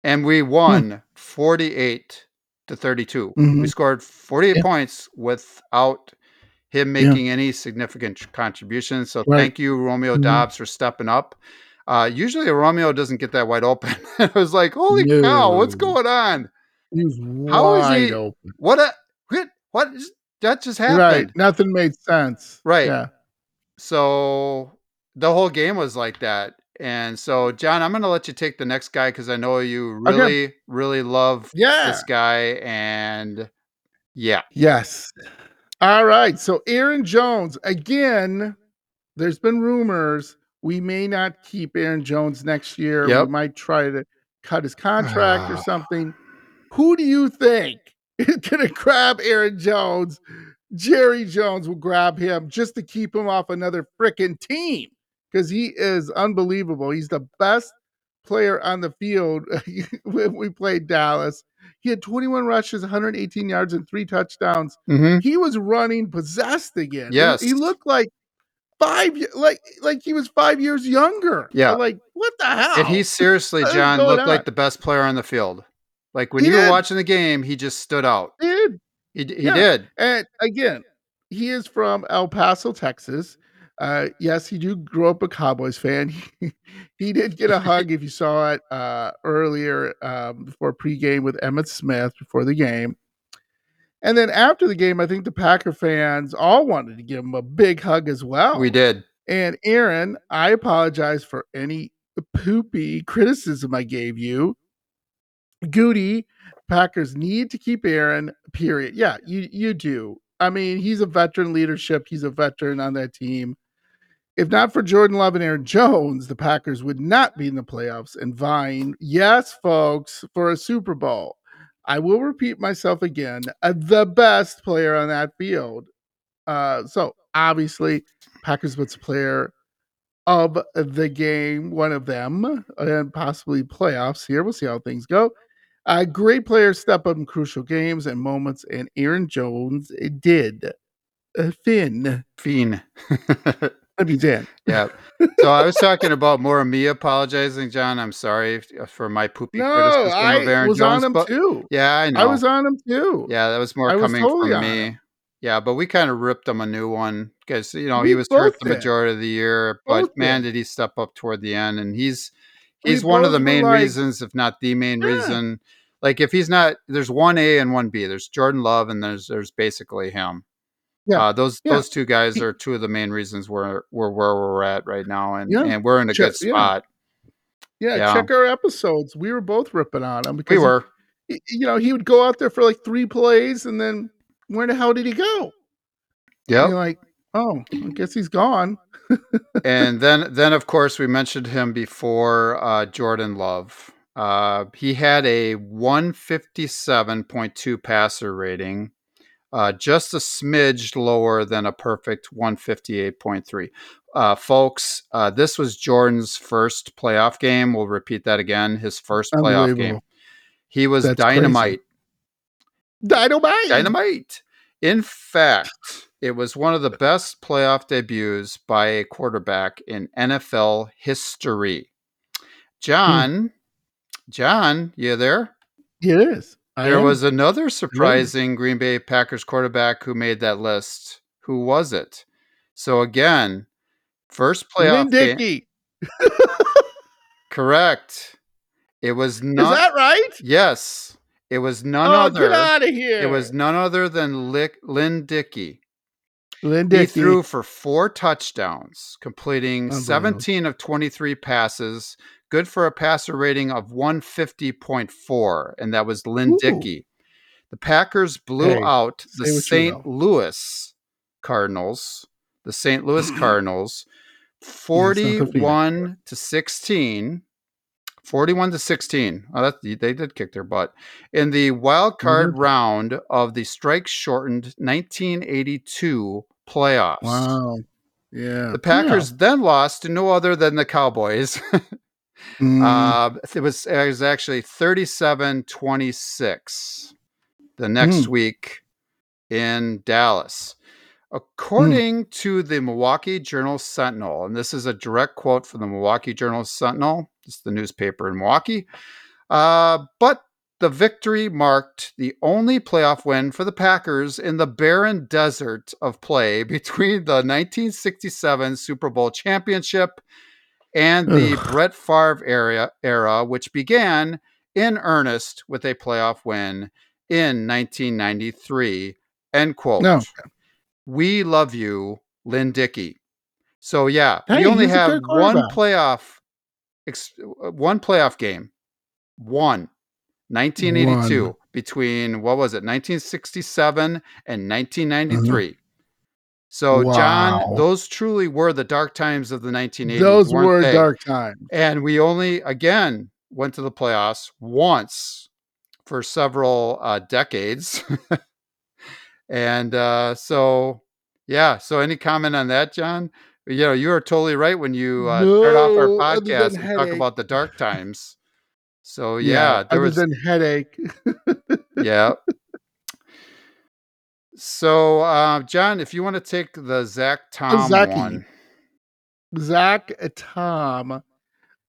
Speaker 2: And we won 48 to 32. We
Speaker 1: Mhm.
Speaker 2: scored 48
Speaker 1: Yeah.
Speaker 2: points without him
Speaker 1: Yeah.
Speaker 2: making any significant tr- contribution. So
Speaker 1: Right.
Speaker 2: thank you, Romeo
Speaker 1: Mhm.
Speaker 2: Doubs, for stepping up. Uh, usually Romeo doesn't get that wide open. I was like, holy cow, what's going on?
Speaker 1: He was
Speaker 2: How is
Speaker 1: wide
Speaker 2: he-
Speaker 1: open.
Speaker 2: What a what, what is, that just happened?
Speaker 1: Right. Nothing made sense.
Speaker 2: Right.
Speaker 1: Yeah.
Speaker 2: So the whole game was like that. And so, John, I'm going to let you take the next guy because I know you
Speaker 1: Okay.
Speaker 2: really, really love
Speaker 1: Yeah.
Speaker 2: this guy. And yeah,
Speaker 1: Yes. All right. So Aaron Jones again. There's been rumors we may not keep Aaron Jones next year.
Speaker 2: Yep.
Speaker 1: We might try to cut his contract or
Speaker 2: Ah.
Speaker 1: something. Who do you think is going to grab Aaron Jones? Jerry Jones will grab him just to keep him off another freaking team because he is unbelievable. He's the best player on the field when we played Dallas. He had 21 rushes, 118 yards, and three touchdowns.
Speaker 2: Mhm.
Speaker 1: He was running possessed again. He-
Speaker 2: Yes.
Speaker 1: he looked like five, like like he was five years younger.
Speaker 2: Yeah.
Speaker 1: Like what the hell?
Speaker 2: and he seriously, John, looked like the best player on the field. Like when
Speaker 1: He
Speaker 2: you were watching the game, he just stood out.
Speaker 1: did.
Speaker 2: He, he
Speaker 1: Yeah.
Speaker 2: did.
Speaker 1: And again, he is from El Paso, Texas. Uh, yes, he do grow up a Cowboys fan. He, he did get a hug if you saw it uh, earlier um, before pregame with Emmitt Smith before the game. And then after the game, I think the Packer fans all wanted to give him a big hug as well.
Speaker 2: We did.
Speaker 1: And Aaron, I apologize for any poopy criticism I gave you. Goody, Packers need to keep Aaron, period. Yeah, you you do. I mean, he's a veteran leadership. He's a veteran on that team. If not for Jordan Love and Aaron Jones, the Packers would not be in the playoffs and vying, yes, folks, for a Super Bowl. I will repeat myself again. uh, the best player on that field. Uh, so obviously, Packers puts player of the game, one of them, and possibly playoffs here. We'll see how things go. Uh, great players step up in crucial games and moments, and Aaron Jones did. Uh, Finn.
Speaker 2: Fiend.
Speaker 1: That'd be Dan.
Speaker 2: yeah. So I was talking about more of me apologizing, John. I'm sorry uh, for my poopy
Speaker 1: No,
Speaker 2: criticism
Speaker 1: I
Speaker 2: of Aaron
Speaker 1: was
Speaker 2: Jones.
Speaker 1: on him
Speaker 2: but
Speaker 1: too.
Speaker 2: yeah, I know.
Speaker 1: I was on him too.
Speaker 2: Yeah, that was more
Speaker 1: I was
Speaker 2: coming
Speaker 1: totally
Speaker 2: from me.
Speaker 1: him.
Speaker 2: Yeah, but we kind of ripped him a new one because you know
Speaker 1: We
Speaker 2: he was hurt the majority of the year. But
Speaker 1: Both
Speaker 2: man,
Speaker 1: did.
Speaker 2: he step up toward the end? And he's
Speaker 1: We
Speaker 2: he's one of the main
Speaker 1: like-
Speaker 2: reasons, if not the main
Speaker 1: Yeah.
Speaker 2: reason. Like if he's not, there's one A and one B. There's Jordan Love, and there's there's basically him.
Speaker 1: Yeah.
Speaker 2: Uh, those
Speaker 1: Yeah.
Speaker 2: those two guys are two of the main reasons we're we're where we're at right now, and
Speaker 1: Yeah.
Speaker 2: and we're in a
Speaker 1: Check-
Speaker 2: good spot.
Speaker 1: Yeah,
Speaker 2: Yeah.
Speaker 1: check our episodes. We were both ripping on him because
Speaker 2: We were.
Speaker 1: he- you know, he would go out there for like three plays and then where the hell did he go? Yeah, like, oh, I guess he's gone.
Speaker 2: and then then of course we mentioned him before uh, jordan love uh, he had a 157.2 passer rating uh, just a smidge lower than a perfect 158.3 uh, folks uh, this was jordan's first playoff game we'll repeat that again his first playoff game he was
Speaker 1: That's crazy.
Speaker 2: dynamite
Speaker 1: Dynamite.
Speaker 2: Dynamite. In fact, it was one of the best playoff debuts by a quarterback in NFL history. John, John, you there?
Speaker 1: Yeah, It is. I
Speaker 2: There
Speaker 1: am.
Speaker 2: was another surprising Green Bay Packers quarterback who made that list. Who was it? So again, first playoff
Speaker 1: Lynn
Speaker 2: game. Correct. It was not.
Speaker 1: Is that right?
Speaker 2: yes, it was none
Speaker 1: oh,
Speaker 2: other.
Speaker 1: get out of here.
Speaker 2: It was none other than Lick, Lynn Dickey.
Speaker 1: Lynn Dickey.
Speaker 2: He threw for four touchdowns, completing 17 of 23 passes, good for a passer rating of 150.4, and that was Lynn
Speaker 1: Ooh.
Speaker 2: Dickey. The Packers blew
Speaker 1: Hey,
Speaker 2: out the
Speaker 1: you
Speaker 2: St. Louis Cardinals, the St. Louis Cardinals,
Speaker 1: it's not
Speaker 2: 41 to 16. 41 to 16. Oh, that, they did kick their butt. In the wild card
Speaker 1: Mm-hmm.
Speaker 2: round of the strike shortened 1982 playoffs.
Speaker 1: Wow. Yeah.
Speaker 2: The Packers then lost to no other than the Cowboys.
Speaker 1: Mm,
Speaker 2: Uh, it was it was actually 37-26 the next
Speaker 1: Mm.
Speaker 2: week in Dallas. According to the Milwaukee Journal Sentinel, and this is a direct quote from the Milwaukee Journal Sentinel, it's the newspaper in Milwaukee. Uh, but the victory marked the only playoff win for the Packers in the barren desert of play between the 1967 Super Bowl championship and the
Speaker 1: Ugh.
Speaker 2: Brett Favre era, era, which began in earnest with a playoff win in 1993. End quote.
Speaker 1: No.
Speaker 2: We love you, Lynn Dickey. So yeah,
Speaker 1: Hey,
Speaker 2: we only have one playoff, ex- one playoff game, one, 1982
Speaker 1: One.
Speaker 2: between what was it, 1967 and 1993. Mm-hmm. So
Speaker 1: Wow.
Speaker 2: John, those truly were the dark times of the 1980s.
Speaker 1: Those
Speaker 2: weren't they?
Speaker 1: dark times.
Speaker 2: and we only again went to the playoffs once for several uh, decades and uh, so yeah so any comment on that john you know you are totally right when you uh, start off our
Speaker 1: No,
Speaker 2: podcast and talk about the dark times so yeah, there
Speaker 1: other
Speaker 2: was
Speaker 1: than headache.
Speaker 2: yeah so uh, john if you want to take the zach tom
Speaker 1: Zachy.
Speaker 2: one
Speaker 1: Zach Tom.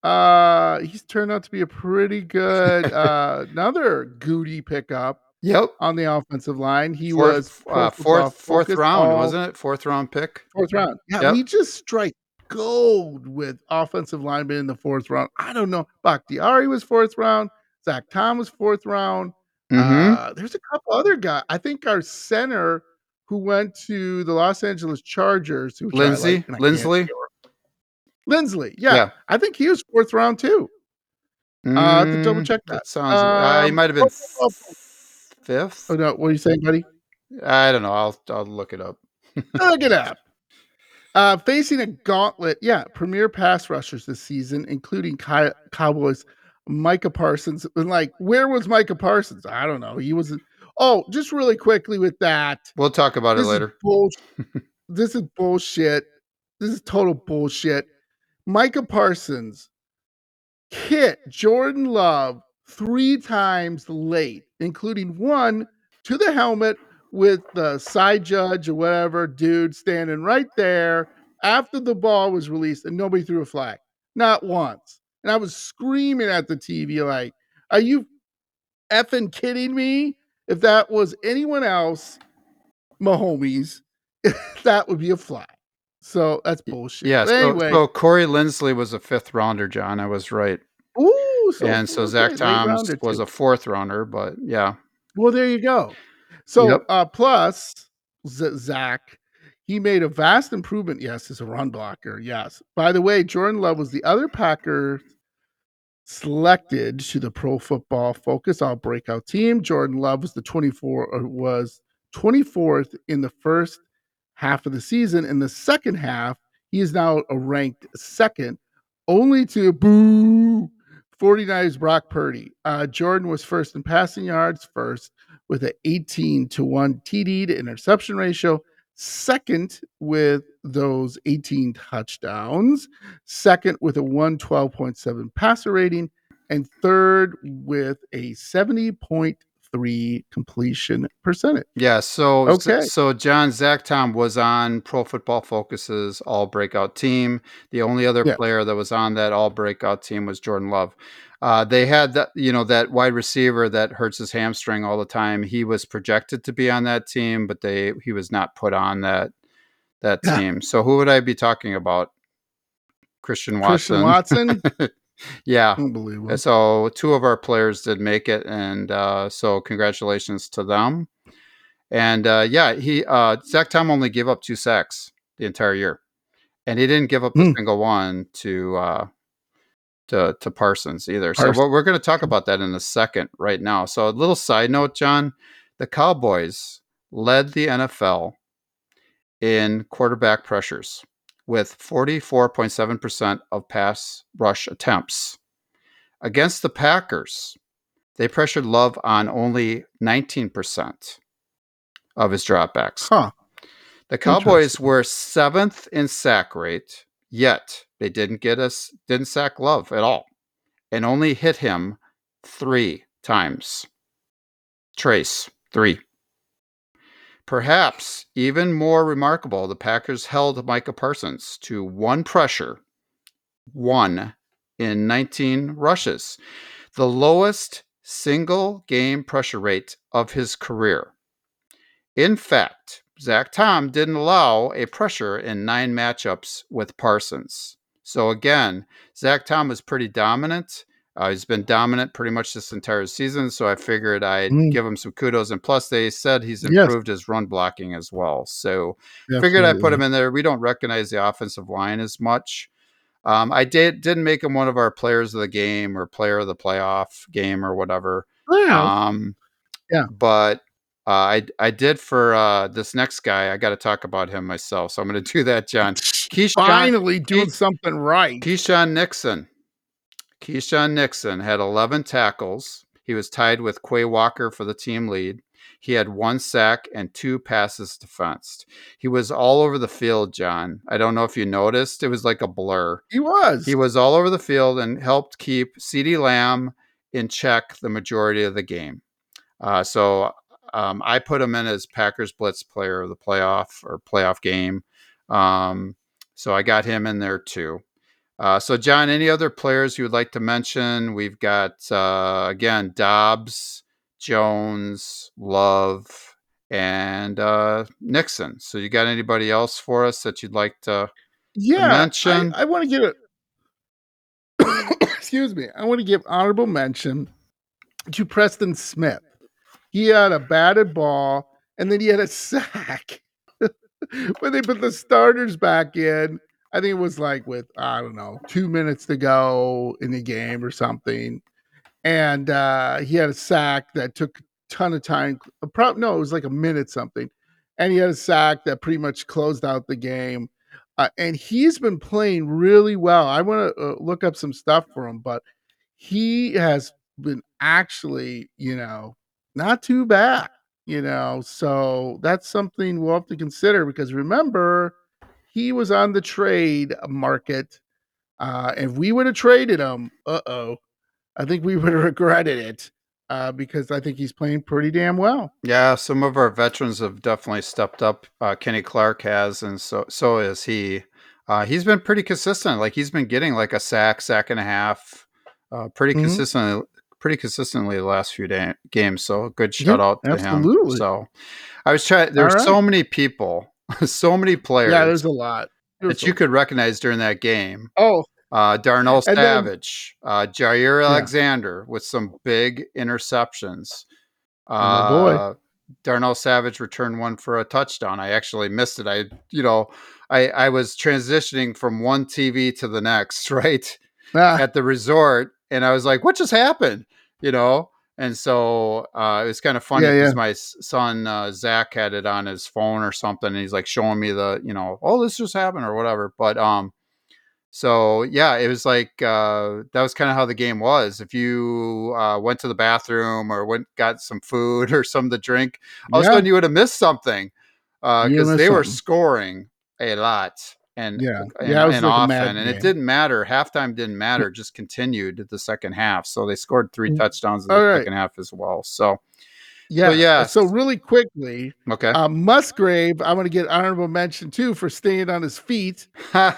Speaker 1: Uh, he's turned out to be a pretty good uh, another Goody pickup
Speaker 2: yep
Speaker 1: on the offensive line. He
Speaker 2: fourth,
Speaker 1: was
Speaker 2: uh, fourth fourth round
Speaker 1: all-
Speaker 2: wasn't it fourth round pick
Speaker 1: Fourth round. Yeah,
Speaker 2: Yep.
Speaker 1: we just strike gold with offensive linemen in the fourth round. I don't know. Bakhtiari was fourth round. Zach Tom was fourth round.
Speaker 2: Mhm.
Speaker 1: Uh, there's a couple other guys. I think our center who went to the Los Angeles Chargers, who
Speaker 2: Lindsey? Linsley?
Speaker 1: Linsley, yeah,
Speaker 2: Yeah.
Speaker 1: I think he was fourth round too. Uh, I have to double
Speaker 2: Mm,
Speaker 1: check that.
Speaker 2: sounds. uh, he
Speaker 1: Um,
Speaker 2: might have been
Speaker 1: oh, oh,
Speaker 2: fifth.
Speaker 1: Oh no, what are you saying, buddy?
Speaker 2: I don't know. I'll I'll look it up.
Speaker 1: Look it up. Uh, facing a gauntlet, yeah, premier pass rushers this season, including Cow- Cowboys Micah Parsons. And like, where was Micah Parsons? I don't know. He was. Oh, just really quickly with that.
Speaker 2: We'll talk about it later.
Speaker 1: bullshit. this is bullshit. This is total bullshit. Micah Parsons hit Jordan Love three times late, including one to the helmet with the side judge or whatever dude standing right there after the ball was released and nobody threw a flag. Not once. And I was screaming at the TV like, are you effing kidding me? If that was anyone else, Mahomes, that would be a flag. So that's bullshit.
Speaker 2: Yeah. So,
Speaker 1: anyway,
Speaker 2: so Corey Linsley was a fifth rounder, John. I was right.
Speaker 1: ooh, so
Speaker 2: and so Zach
Speaker 1: late
Speaker 2: Toms was
Speaker 1: too.
Speaker 2: a fourth rounder, but yeah.
Speaker 1: Well, there you go. So,
Speaker 2: Yep.
Speaker 1: uh, plus Z- Zach, he made a vast improvement. Yes, as a run blocker. Yes. By the way, Jordan Love was the other Packer selected to the Pro Football Focus All Breakout Team. Jordan Love was the 24 uh, was 24th in the first half of the season. In the second half, he is now a ranked second, only to boo 49ers Brock Purdy. Uh, Jordan was first in passing yards, first with an 18 to 1 TD to interception ratio, second with those 18 touchdowns, second with a 112.7 passer rating, and third with a 70.3 completion percentage.
Speaker 2: Yeah, so
Speaker 1: Okay.
Speaker 2: so John Zach Tom was on Pro Football Focus's All Breakout Team. The only other
Speaker 1: Yeah.
Speaker 2: player that was on that All Breakout Team was Jordan Love. Uh, they had that you know that wide receiver that hurts his hamstring all the time. He was projected to be on that team, but they he was not put on that that team. So who would I be talking about? Christian Watson.
Speaker 1: Christian Watson,
Speaker 2: yeah.
Speaker 1: unbelievable.
Speaker 2: So two of our players did make it, and uh, so congratulations to them. And uh, yeah, he uh, Zach Tom only gave up two sacks the entire year, and he didn't give up a
Speaker 1: Hmm.
Speaker 2: single one to uh, to to Parsons either. So
Speaker 1: Parsons.
Speaker 2: we're, we're going to talk about that in a second, right now. So a little side note, John. the Cowboys led the NFL in quarterback pressures with 44.7% of pass rush attempts. Against the Packers, they pressured Love on only 19% of his dropbacks.
Speaker 1: Huh.
Speaker 2: The Cowboys were seventh in sack rate, yet they didn't get us didn't sack Love at all, and only hit him three times. Trace three. Perhaps even more remarkable, the Packers held Micah Parsons to one pressure, one in 19 rushes, the lowest single game pressure rate of his career. In fact, Zach Tom didn't allow a pressure in nine matchups with Parsons. So again, Zach Tom was pretty dominant. Uh, he's been dominant pretty much this entire season, so I figured I'd
Speaker 1: Mm.
Speaker 2: give him some kudos. And plus, they said he's
Speaker 1: Yes.
Speaker 2: improved his run blocking as well. So I figured I'd put him in there. We don't recognize the offensive line as much. Um, I did didn't make him one of our players of the game or player of the playoff game or whatever.
Speaker 1: Wow.
Speaker 2: Um,
Speaker 1: Yeah.
Speaker 2: But uh, I I did for uh, this next guy. I got to talk about him myself, so I'm going to do that, John. Keisean,
Speaker 1: Finally doing something right.
Speaker 2: Keisean Nixon. Keisean Nixon had 11 tackles. He was tied with Quay Walker for the team lead. He had one sack and two passes defensed. He was all over the field, John. I don't know if you noticed. It was like a blur.
Speaker 1: He was.
Speaker 2: He was all over the field and helped keep CeeDee Lamb in check the majority of the game. Uh, so um, I put him in as Packers Blitz player of the playoff or playoff game. Um, so I got him in there too. Uh, so, John, any other players you would like to mention? We've got, uh, again, Doubs, Jones, Love, and uh, Nixon. So, you got anybody else for us that you'd like to?
Speaker 1: yeah.
Speaker 2: mention-
Speaker 1: I, I want to give it. excuse me. I want to give honorable mention to Preston Smith. He had a batted ball and then he had a sack. when they put the starters back in, I think it was like with, I don't know, two minutes to go in the game or something. And uh, he had a sack that took a ton of time. Pro- no, it was like a minute something. And he had a sack that pretty much closed out the game. Uh, and he's been playing really well. I want to uh, look up some stuff for him, but he has been actually, you know, not too bad, you know. So that's something we'll have to consider because remember, he was on the trade market. Uh, if we would have traded him, uh oh, I think we would have regretted it uh, because I think he's playing pretty damn well.
Speaker 2: Yeah, some of our veterans have definitely stepped up. Uh, Kenny Clark has, and so so is he. Uh, he's been pretty consistent. Like he's been getting like a sack, sack and a half, uh, pretty
Speaker 1: Mhm.
Speaker 2: consistently, pretty consistently the last few da- games. So good
Speaker 1: Yeah,
Speaker 2: shout out to him. So I was trying. There
Speaker 1: All
Speaker 2: were so many people, so many players
Speaker 1: Yeah, there's a lot. There's
Speaker 2: that
Speaker 1: a-
Speaker 2: you could recognize during that game.
Speaker 1: oh,
Speaker 2: Uh, Darnell
Speaker 1: And then-
Speaker 2: Savage, uh, Jaire
Speaker 1: Yeah.
Speaker 2: Alexander with some big interceptions.
Speaker 1: boy.
Speaker 2: Uh, Darnell Savage returned one for a touchdown. I actually missed it. I, you know, I, I was transitioning from one TV to the next, right,
Speaker 1: ah,
Speaker 2: at the resort, and I was like, "What just happened?" You know. And so uh, it was kind of funny because
Speaker 1: yeah.
Speaker 2: my son uh, Zach had it on his phone or something, and he's like showing me the, you know, oh, this just happened or whatever. But um, so yeah, it was like uh, that was kind of how the game was. If you uh, went to the bathroom or went got some food or something to drink, all of a
Speaker 1: yeah,
Speaker 2: sudden you would have missed something because
Speaker 1: missed
Speaker 2: they were scoring a lot and
Speaker 1: yeah,
Speaker 2: and,
Speaker 1: yeah. It was
Speaker 2: and
Speaker 1: like
Speaker 2: often, and it didn't matter. Halftime didn't matter; just continued the second half. So they scored three
Speaker 1: Mm.
Speaker 2: touchdowns in the
Speaker 1: right.
Speaker 2: second half as well. So
Speaker 1: Yeah,
Speaker 2: yeah.
Speaker 1: So really quickly,
Speaker 2: okay,
Speaker 1: uh, Musgrave, I'm going to get honorable mention too for staying on his feet. and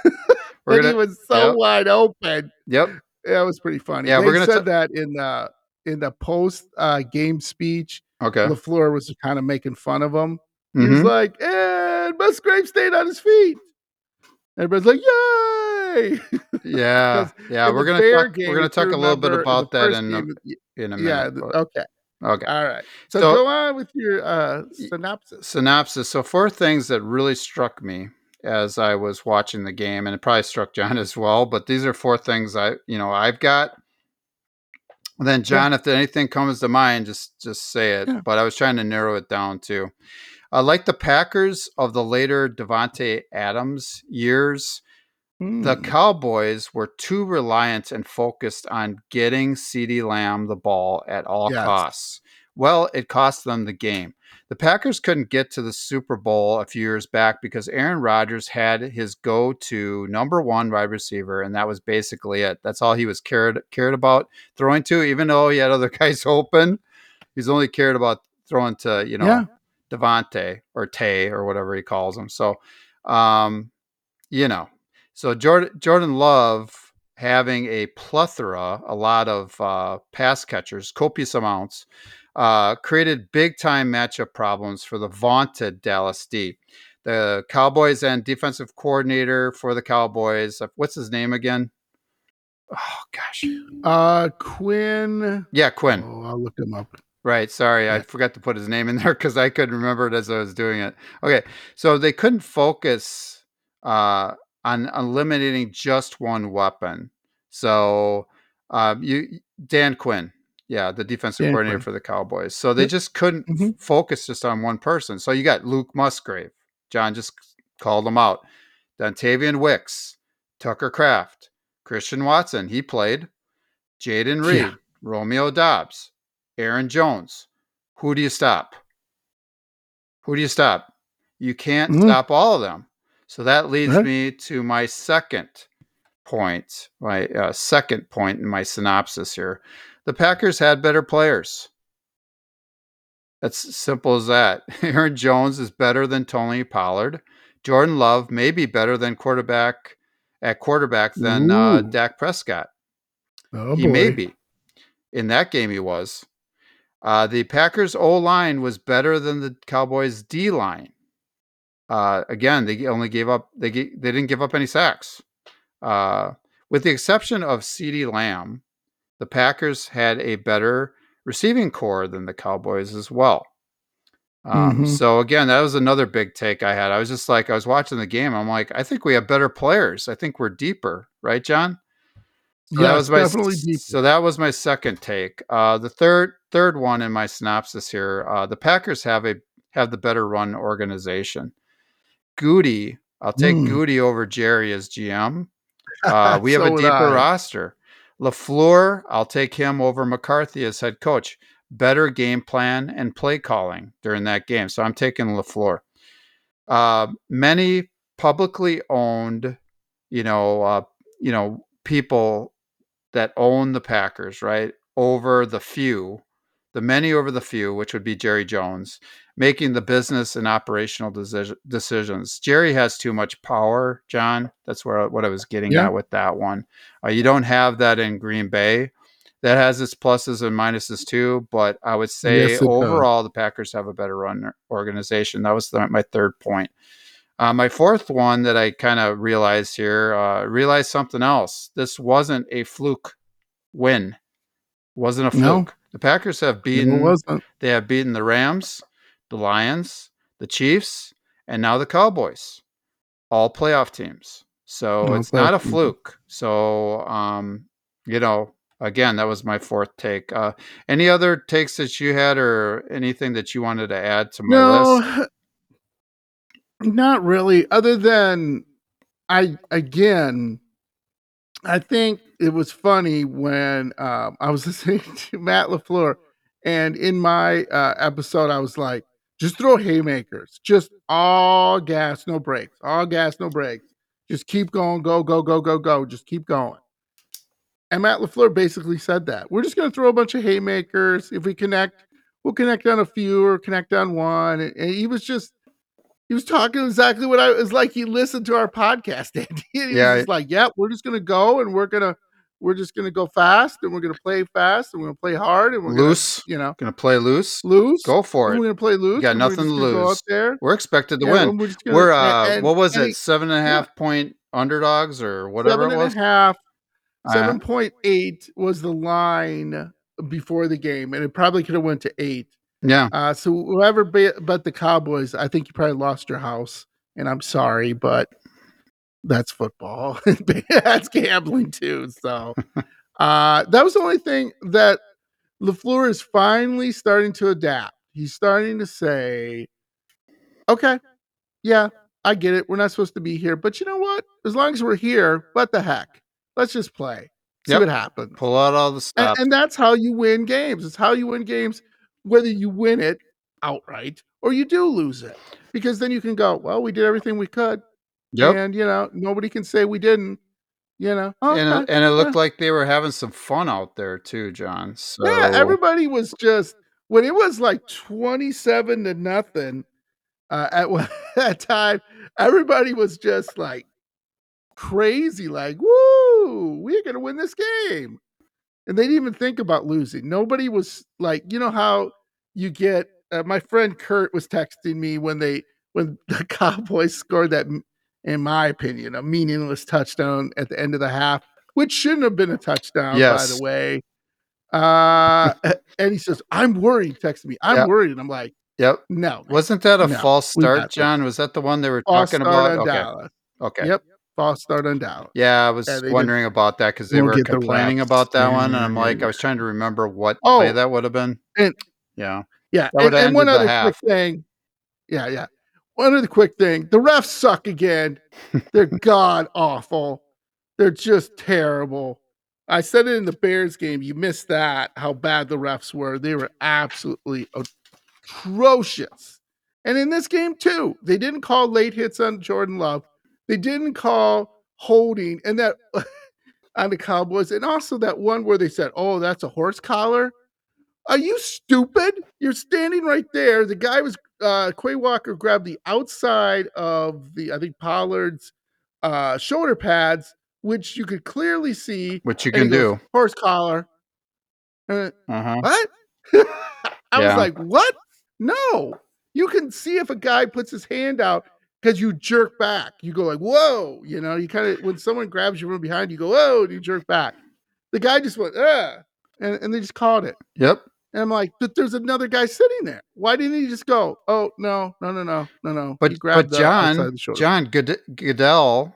Speaker 1: he
Speaker 2: gonna
Speaker 1: was so
Speaker 2: yep.
Speaker 1: wide open.
Speaker 2: yep
Speaker 1: That was pretty funny.
Speaker 2: Yeah,
Speaker 1: they
Speaker 2: we're gonna
Speaker 1: said
Speaker 2: ta-
Speaker 1: that in the in the post uh, game speech.
Speaker 2: okay.
Speaker 1: Lafleur was kind of making fun of him. He was
Speaker 2: Mhm.
Speaker 1: like, "And Musgrave stayed on his feet." Everybody's like, "Yay!"
Speaker 2: yeah, yeah. We're gonna talk,
Speaker 1: game,
Speaker 2: we're gonna talk a little bit
Speaker 1: remember, in the
Speaker 2: about that in a, in a minute.
Speaker 1: th-
Speaker 2: but-
Speaker 1: Okay.
Speaker 2: okay.
Speaker 1: All right. So,
Speaker 2: So-
Speaker 1: go on with your uh, synopsis.
Speaker 2: synopsis. So four things that really struck me as I was watching the game, and it probably struck John as well. But these are four things I, you know, I've got then John, if anything comes to mind, just just say it.
Speaker 1: Yeah.
Speaker 2: But I was trying to narrow it down too. Uh, like the Packers of the later Davante Adams years, the
Speaker 1: Hmm.
Speaker 2: Cowboys were too reliant and focused on getting CeeDee Lamb the ball at all
Speaker 1: Yes.
Speaker 2: costs. Well, it cost them the game. The Packers couldn't get to the Super Bowl a few years back because Aaron Rodgers had his go-to number one wide receiver, and that was basically it. That's all he was cared cared about throwing to, even though he had other guys open. He's only cared about throwing to, you know,
Speaker 1: Yeah.
Speaker 2: Davante or Tay or whatever he calls him. So, um, you know, so Jordan Jordan Love having a plethora, a lot of uh, pass catchers, copious amounts, uh, created big time matchup problems for the vaunted Dallas D. The Cowboys and defensive coordinator for the Cowboys, uh, what's his name again? Oh gosh,
Speaker 1: Uh, Quinn.
Speaker 2: yeah, Quinn.
Speaker 1: Oh, I'll look him up.
Speaker 2: Right. Sorry, I forgot to put his name in there because I couldn't remember it as I was doing it. Okay, so they couldn't focus uh, on eliminating just one weapon. So um, you, Dan Quinn, yeah, the defensive
Speaker 1: Dan
Speaker 2: coordinator
Speaker 1: Quinn.
Speaker 2: for the Cowboys. So they just couldn't
Speaker 1: Mhm.
Speaker 2: focus just on one person. So you got Luke Musgrave. John just called him out. Dontayvion Wicks, Tucker Kraft, Christian Watson. He played. Jayden Reed,
Speaker 1: Yeah.
Speaker 2: Romeo Doubs, Aaron Jones. Who do you stop? Who do you stop? You can't
Speaker 1: Mhm.
Speaker 2: stop all of them. So that leads
Speaker 1: Right.
Speaker 2: me to my second point, my uh, second point in my synopsis here. The Packers had better players. That's simple as that. Aaron Jones is better than Tony Pollard. Jordan Love may be better than quarterback at quarterback than uh, Dak Prescott
Speaker 1: Oh
Speaker 2: he
Speaker 1: boy.
Speaker 2: may be. In that game, he was. Uh, the Packers' O line was better than the Cowboys' D line. Uh, again, they only gave up. They they didn't give up any sacks. Uh, with the exception of CeeDee Lamb, the Packers had a better receiving corps than the Cowboys as well. Um,
Speaker 1: Mhm.
Speaker 2: So again, that was another big take I had. I was just like, I was watching the game. I'm like, I think we have better players. I think we're deeper, right, John? So that was my
Speaker 1: definitely deep.
Speaker 2: so that was my second take. Uh, the third third one in my synopsis here. Uh, the Packers have a have the better run organization. Goody, I'll take
Speaker 1: Mm.
Speaker 2: Goody over Jerry as GM. Uh, we have a deeper roster. Lafleur, I'll take him over McCarthy as head coach. Better game plan and play calling during that game. So I'm taking Lafleur. Uh, many publicly owned, you know, uh, you know, people that own the Packers, right? Over the few, the many over the few, which would be Jerry Jones, making the business and operational decision, decisions. Jerry has too much power, John. That's where what I was getting
Speaker 1: Yeah.
Speaker 2: at with that one. Uh, you don't have that in Green Bay. That has its pluses and minuses too, but I would say
Speaker 1: Yes, it does.
Speaker 2: overall the Packers have a better run organization. That was the, my third point. Uh, my fourth one that I kind of realized here, uh, realized something else. This wasn't a fluke win. Wasn't a
Speaker 1: No.
Speaker 2: fluke. The Packers have beaten. They have beaten the Rams, the Lions, the Chiefs, and now the Cowboys. All playoff teams. So
Speaker 1: All
Speaker 2: it's not a fluke. So um, you know, again, that was my fourth take. Uh, any other takes that you had, or anything that you wanted to add to my list?
Speaker 1: No, not really. Other than I again, I think it was funny when um, I was listening to Matt Lafleur, and in my uh, episode, I was like, "Just throw haymakers, just all gas, no brakes, all gas, no brakes. Just keep going, go, go, go, go, go. Just keep going." And Matt Lafleur basically said that we're just going to throw a bunch of haymakers. If we connect, we'll connect on a few or connect on one. And he was just he was talking exactly what I was like. He listened to our podcast, Andy. And he
Speaker 2: Yeah.
Speaker 1: was like, "Yeah, we're just gonna go and we're gonna we're just gonna go fast and we're gonna play fast and we're gonna play hard and we're
Speaker 2: Loose.
Speaker 1: gonna, you know,
Speaker 2: Gonna play loose.
Speaker 1: lose.
Speaker 2: Go for it.
Speaker 1: We're gonna play loose.
Speaker 2: got
Speaker 1: and we're
Speaker 2: nothing to lose.
Speaker 1: there.
Speaker 2: We're expected to
Speaker 1: Yeah,
Speaker 2: win.
Speaker 1: we're gonna,
Speaker 2: We're uh,
Speaker 1: and-
Speaker 2: what was it? Seven and a half yeah. point underdogs or whatever
Speaker 1: seven
Speaker 2: it
Speaker 1: and a
Speaker 2: was.
Speaker 1: half.
Speaker 2: Uh,
Speaker 1: Seven point eight was the line before the game, and it probably could have went to eight.
Speaker 2: Yeah.
Speaker 1: Uh, so whoever be, but the Cowboys, I think you probably lost your house, and I'm sorry, but that's football. that's gambling too. So uh, that was the only thing that LaFleur is finally starting to adapt. He's starting to say, okay, yeah, I get it. We're not supposed to be here. But you know what? As long as we're here, what the heck? Let's just play. See
Speaker 2: Yep.
Speaker 1: what happens.
Speaker 2: Pull out all the
Speaker 1: And, and that's how you win games. It's how you win games, whether you win it outright or you do lose it. Because then you can go, well, we did everything we could.
Speaker 2: yep.
Speaker 1: And, you know, nobody can say we didn't. You know,
Speaker 2: and,
Speaker 1: okay,
Speaker 2: it- and it looked
Speaker 1: yeah.
Speaker 2: like they were having some fun out there too, John. So
Speaker 1: Yeah, everybody was just when it was like twenty-seven to nothing uh, at that time. Everybody was just like crazy, like "Woo, we're gonna win this game," and they didn't even think about losing. Nobody was like, you know how you get. Uh, my friend Kurt was texting me when they when the Cowboys scored that, in my opinion, a meaningless touchdown at the end of the half, which shouldn't have been a touchdown, by the way. Uh, and he says, "I'm worried." Text me, "I'm
Speaker 2: Yeah.
Speaker 1: worried," and I'm like,
Speaker 2: Yep.
Speaker 1: "No.
Speaker 2: Wasn't that a
Speaker 1: No,
Speaker 2: false start. John? Was that the one they were
Speaker 1: false
Speaker 2: talking about? Okay.
Speaker 1: Dallas."
Speaker 2: Okay.
Speaker 1: Yep, start on Dallas.
Speaker 2: Yeah, I was
Speaker 1: Yeah,
Speaker 2: wondering about that because they were
Speaker 1: get the
Speaker 2: complaining about that one, and I'm like. I was trying to remember what
Speaker 1: Oh,
Speaker 2: play that would have been.
Speaker 1: and-
Speaker 2: yeah.
Speaker 1: Yeah, and, and one other
Speaker 2: half.
Speaker 1: quick thing. Yeah, yeah. One other quick thing. The refs suck again. They're god awful. They're just terrible. I said it in the Bears game. You missed that. How bad the refs were. They were absolutely atrocious. And in this game too, they didn't call late hits on Jordan Love. They didn't call holding and that on the Cowboys. And also that one where they said, "Oh, that's a horse collar." Are you stupid? You're standing right there. The guy was uh Quay Walker grabbed the outside of the I think Pollard's uh shoulder pads, which you could clearly see.
Speaker 2: Which you can
Speaker 1: goes,
Speaker 2: do.
Speaker 1: Horse collar. Uh,
Speaker 2: Uh huh.
Speaker 1: what? I
Speaker 2: Yeah.
Speaker 1: was like, what? No. You can see if a guy puts his hand out because you jerk back. You go like, whoa. You know, you kind of when someone grabs you from behind, you go, whoa, and you jerk back. The guy just went, ah, and, and they just called it.
Speaker 2: Yep.
Speaker 1: And I'm like, but there's another guy sitting there. Why didn't he just go? Oh no, no, no, no, no, no.
Speaker 2: But
Speaker 1: He grabbed
Speaker 2: but John. John Good- Goodell,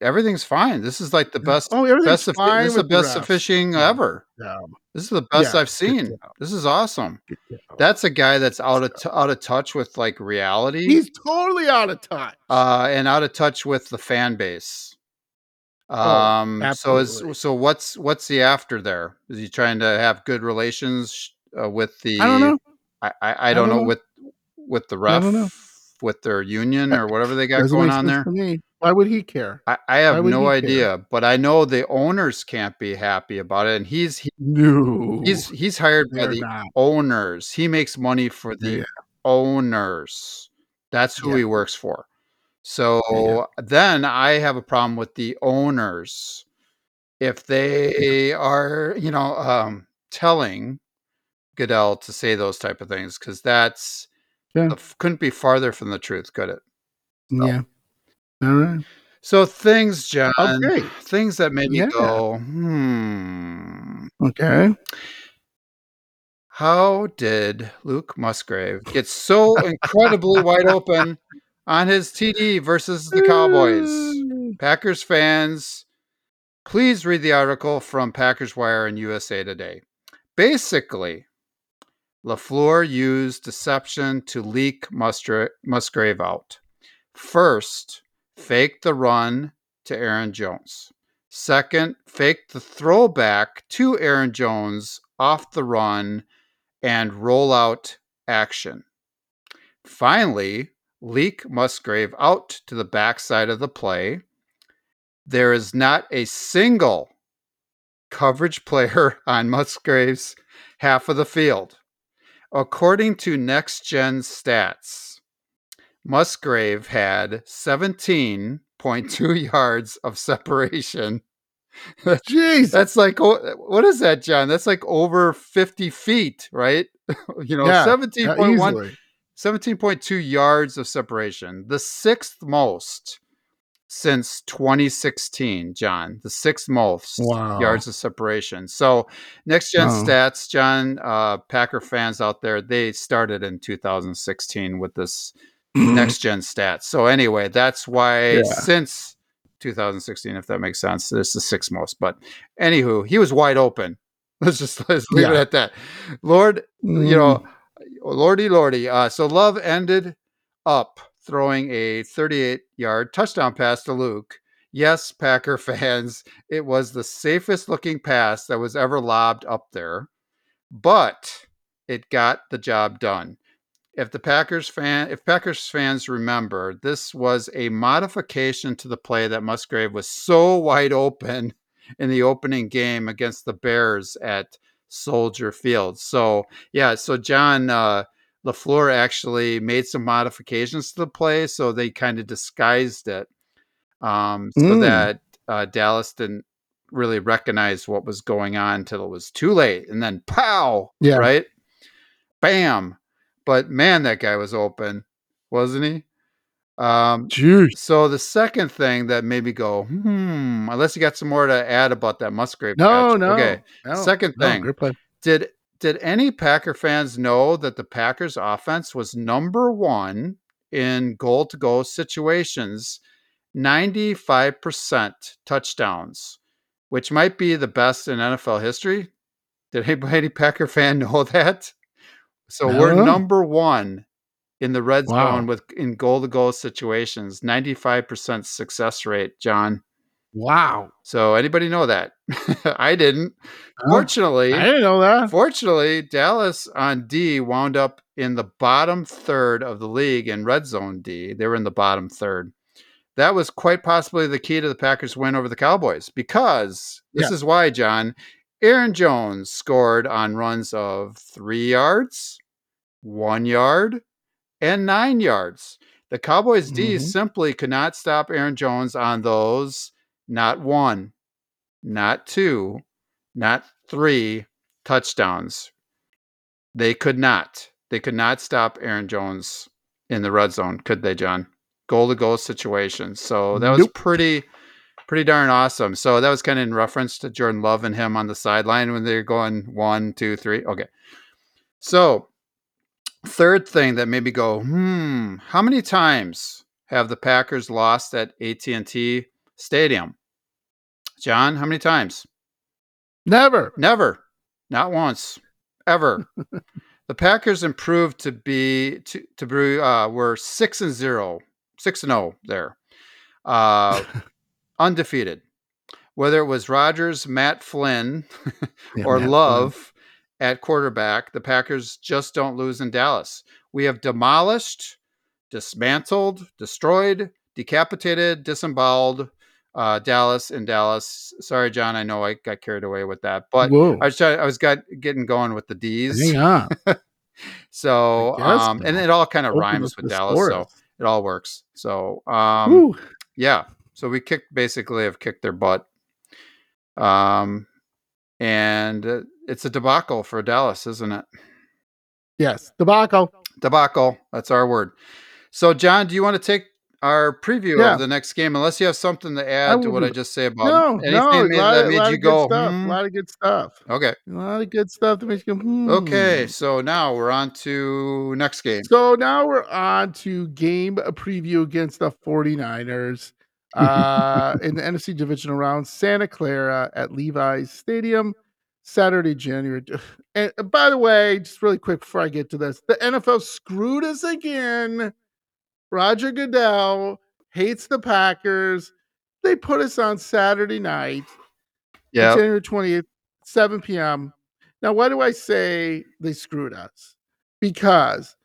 Speaker 2: everything's fine. This is like the best
Speaker 1: oh, everything's
Speaker 2: best
Speaker 1: fine
Speaker 2: this is the best
Speaker 1: refs.
Speaker 2: officiating
Speaker 1: Yeah.
Speaker 2: ever.
Speaker 1: Yeah,
Speaker 2: This is the best
Speaker 1: Yeah,
Speaker 2: I've seen. This is awesome. That's a guy that's out of t- out of touch with like reality.
Speaker 1: He's totally out of touch.
Speaker 2: uh, and out of touch with the fan base.
Speaker 1: Oh,
Speaker 2: Um, so is so what's what's the after there? Is he trying to have good relations uh, with the?
Speaker 1: I don't know.
Speaker 2: I I, I don't
Speaker 1: don't
Speaker 2: know
Speaker 1: know.
Speaker 2: with with the ref with their union or whatever they got
Speaker 1: Doesn't
Speaker 2: going on there.
Speaker 1: Why would he care?
Speaker 2: I, I have no
Speaker 1: he care?
Speaker 2: idea, but I know the owners can't be happy about it, and he's he,
Speaker 1: No,
Speaker 2: he's he's hired by the
Speaker 1: not.
Speaker 2: owners. He makes money for the
Speaker 1: Yeah.
Speaker 2: owners. That's who
Speaker 1: Yeah.
Speaker 2: he works for. So then I have a problem with the owners. If they are, you know, um, telling Goodell to say those type of things, because that's
Speaker 1: Yeah.
Speaker 2: couldn't be farther from the truth, could it?
Speaker 1: Yeah. All right.
Speaker 2: So things, John,
Speaker 1: Okay.
Speaker 2: things that made me
Speaker 1: Yeah.
Speaker 2: go, hmm.
Speaker 1: Okay.
Speaker 2: How did Luke Musgrave get so incredibly wide open on his TD versus the Cowboys? Packers fans, please read the article from Packers Wire and USA Today. Basically, LaFleur used deception to leak Musgrave out. First, fake the run to Aaron Jones. Second, fake the throwback to Aaron Jones off the run and roll out action. Finally, leak Musgrave out to the backside of the play. There is not a single coverage player on Musgrave's half of the field. According to Next Gen Stats, Musgrave had 17.2 yards of separation.
Speaker 1: Jeez.
Speaker 2: That's like, what is that, John? That's like over 50 feet, right? you know,
Speaker 1: Yeah,
Speaker 2: 17.1
Speaker 1: easily.
Speaker 2: 17.2 yards of separation, the sixth most since 2016, John, the sixth most
Speaker 1: Wow.
Speaker 2: yards of separation. So, next gen
Speaker 1: Wow.
Speaker 2: stats, John, uh, Packer fans out there, they started in 2016 with this next gen stats. So, anyway, that's why
Speaker 1: Yeah.
Speaker 2: since 2016, if that makes sense, this is the sixth most. But, anywho, he was wide open. Let's just let's leave it at that. Lord, you
Speaker 1: Mm.
Speaker 2: know, lordy, lordy. Uh, so Love ended up throwing a 38 yard touchdown pass to Luke. Yes, Packer fans, it was the safest looking pass that was ever lobbed up there, but it got the job done. If the Packers fan, if Packers fans remember, this was a modification to the play that Musgrave was so wide open in the opening game against the Bears at Soldier Field. So yeah, so John uh, Lafleur actually made some modifications to the play, so they kind of disguised it, um, so
Speaker 1: Mm.
Speaker 2: that uh, Dallas didn't really recognize what was going on until it was too late, and then pow,
Speaker 1: Yeah.
Speaker 2: right, bam. But man, that guy was open, wasn't he? Um,
Speaker 1: Jeez.
Speaker 2: so the second thing that made me go, hmm, unless you got some more to add about that Musgrave
Speaker 1: No,
Speaker 2: catch.
Speaker 1: no.
Speaker 2: Okay.
Speaker 1: no,
Speaker 2: Second thing.
Speaker 1: play.
Speaker 2: Did did any Packer fans know that the Packers offense was number one in goal to go situations, 95% touchdowns, which might be the best in NFL history? Did anybody any Packer fan know that? So
Speaker 1: I
Speaker 2: we're number one in the red
Speaker 1: Wow.
Speaker 2: zone with in goal to goal situations, 95% success rate, John.
Speaker 1: Wow.
Speaker 2: So anybody know that? I didn't.
Speaker 1: Huh?
Speaker 2: Fortunately,
Speaker 1: I didn't know that.
Speaker 2: Fortunately, Dallas on D wound up in the bottom third of the league in red zone D. They were in the bottom third. That was quite possibly the key to the Packers' win over the Cowboys because this
Speaker 1: Yeah.
Speaker 2: is why, John. Aaron Jones scored on runs of three yards, one yard, and nine yards. The Cowboys D
Speaker 1: Mhm.
Speaker 2: simply could not stop Aaron Jones on those, not one, not two, not three touchdowns. They could not. They could not stop Aaron Jones in the red zone, could they, John? Goal to goal situation. So that was
Speaker 1: Nope.
Speaker 2: pretty, pretty darn awesome. So that was kind of in reference to Jordan Love and him on the sideline when they're going one, two, three. Okay. So third thing that made me go, hmm, how many times have the Packers lost at AT&T Stadium? John, how many times?
Speaker 1: Never.
Speaker 2: Never. Not once. Ever. the Packers improved to be to to be uh were 6 and 0. 6 and 0 there. Uh undefeated. Whether it was Rodgers, Matt Flynn,
Speaker 1: Yeah,
Speaker 2: or
Speaker 1: Matt Flynn.
Speaker 2: Love at quarterback, the Packers just don't lose in Dallas. We have demolished, dismantled, destroyed, decapitated, disemboweled uh, Dallas in Dallas. Sorry, John, I know I got carried away with that, but
Speaker 1: Whoa.
Speaker 2: I was trying, I was got, getting going with the D's.
Speaker 1: On.
Speaker 2: So, um, and it all kind of rhymes with Dallas, so it all works. So, um,
Speaker 1: Woo.
Speaker 2: yeah. So we kicked basically have kicked their butt. Um, and uh, it's a debacle for Dallas, isn't it?
Speaker 1: Yes. Debacle.
Speaker 2: Debacle. That's our word. So, John, do you want to take our preview
Speaker 1: Yeah.
Speaker 2: of the next game? Unless you have something to add to what I just say about
Speaker 1: No,
Speaker 2: anything
Speaker 1: no.
Speaker 2: that
Speaker 1: A
Speaker 2: made,
Speaker 1: lot,
Speaker 2: that
Speaker 1: of-
Speaker 2: made you go,
Speaker 1: good stuff.
Speaker 2: "Hmm."
Speaker 1: A lot of good stuff.
Speaker 2: Okay.
Speaker 1: A lot of good stuff that makes you go, hmm.
Speaker 2: Okay. So now we're on to next game.
Speaker 1: So now we're on to game preview against the 49ers uh, in the NFC divisional round, Santa Clara at Levi's Stadium, Saturday, January. And uh, by the way, just really quick before I get to this, the NFL screwed us again. Roger Goodell hates the Packers. They put us on Saturday night.
Speaker 2: Yeah.
Speaker 1: January 20th, 7 p.m. Now, why do I say they screwed us? Because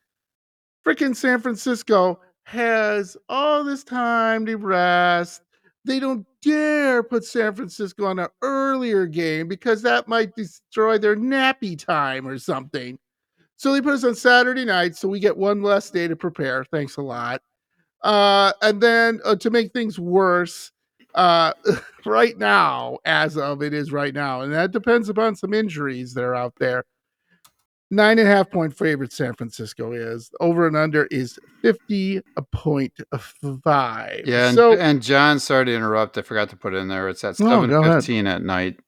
Speaker 1: freaking San Francisco has all this time to rest. They don't dare put San Francisco on an earlier game because that might destroy their nappy time or something. So they put us on Saturday night, so we get one less day to prepare. Thanks a lot. Uh, and then uh, to make things worse, uh, right now, as of it is right now, and that depends upon some injuries that are out there. Nine and a half point favorite San Francisco is over and under is 50.5.
Speaker 2: Yeah. And,
Speaker 1: so
Speaker 2: and John, sorry to interrupt. I forgot to put it in there. It's at
Speaker 1: No,
Speaker 2: 7.15 at night.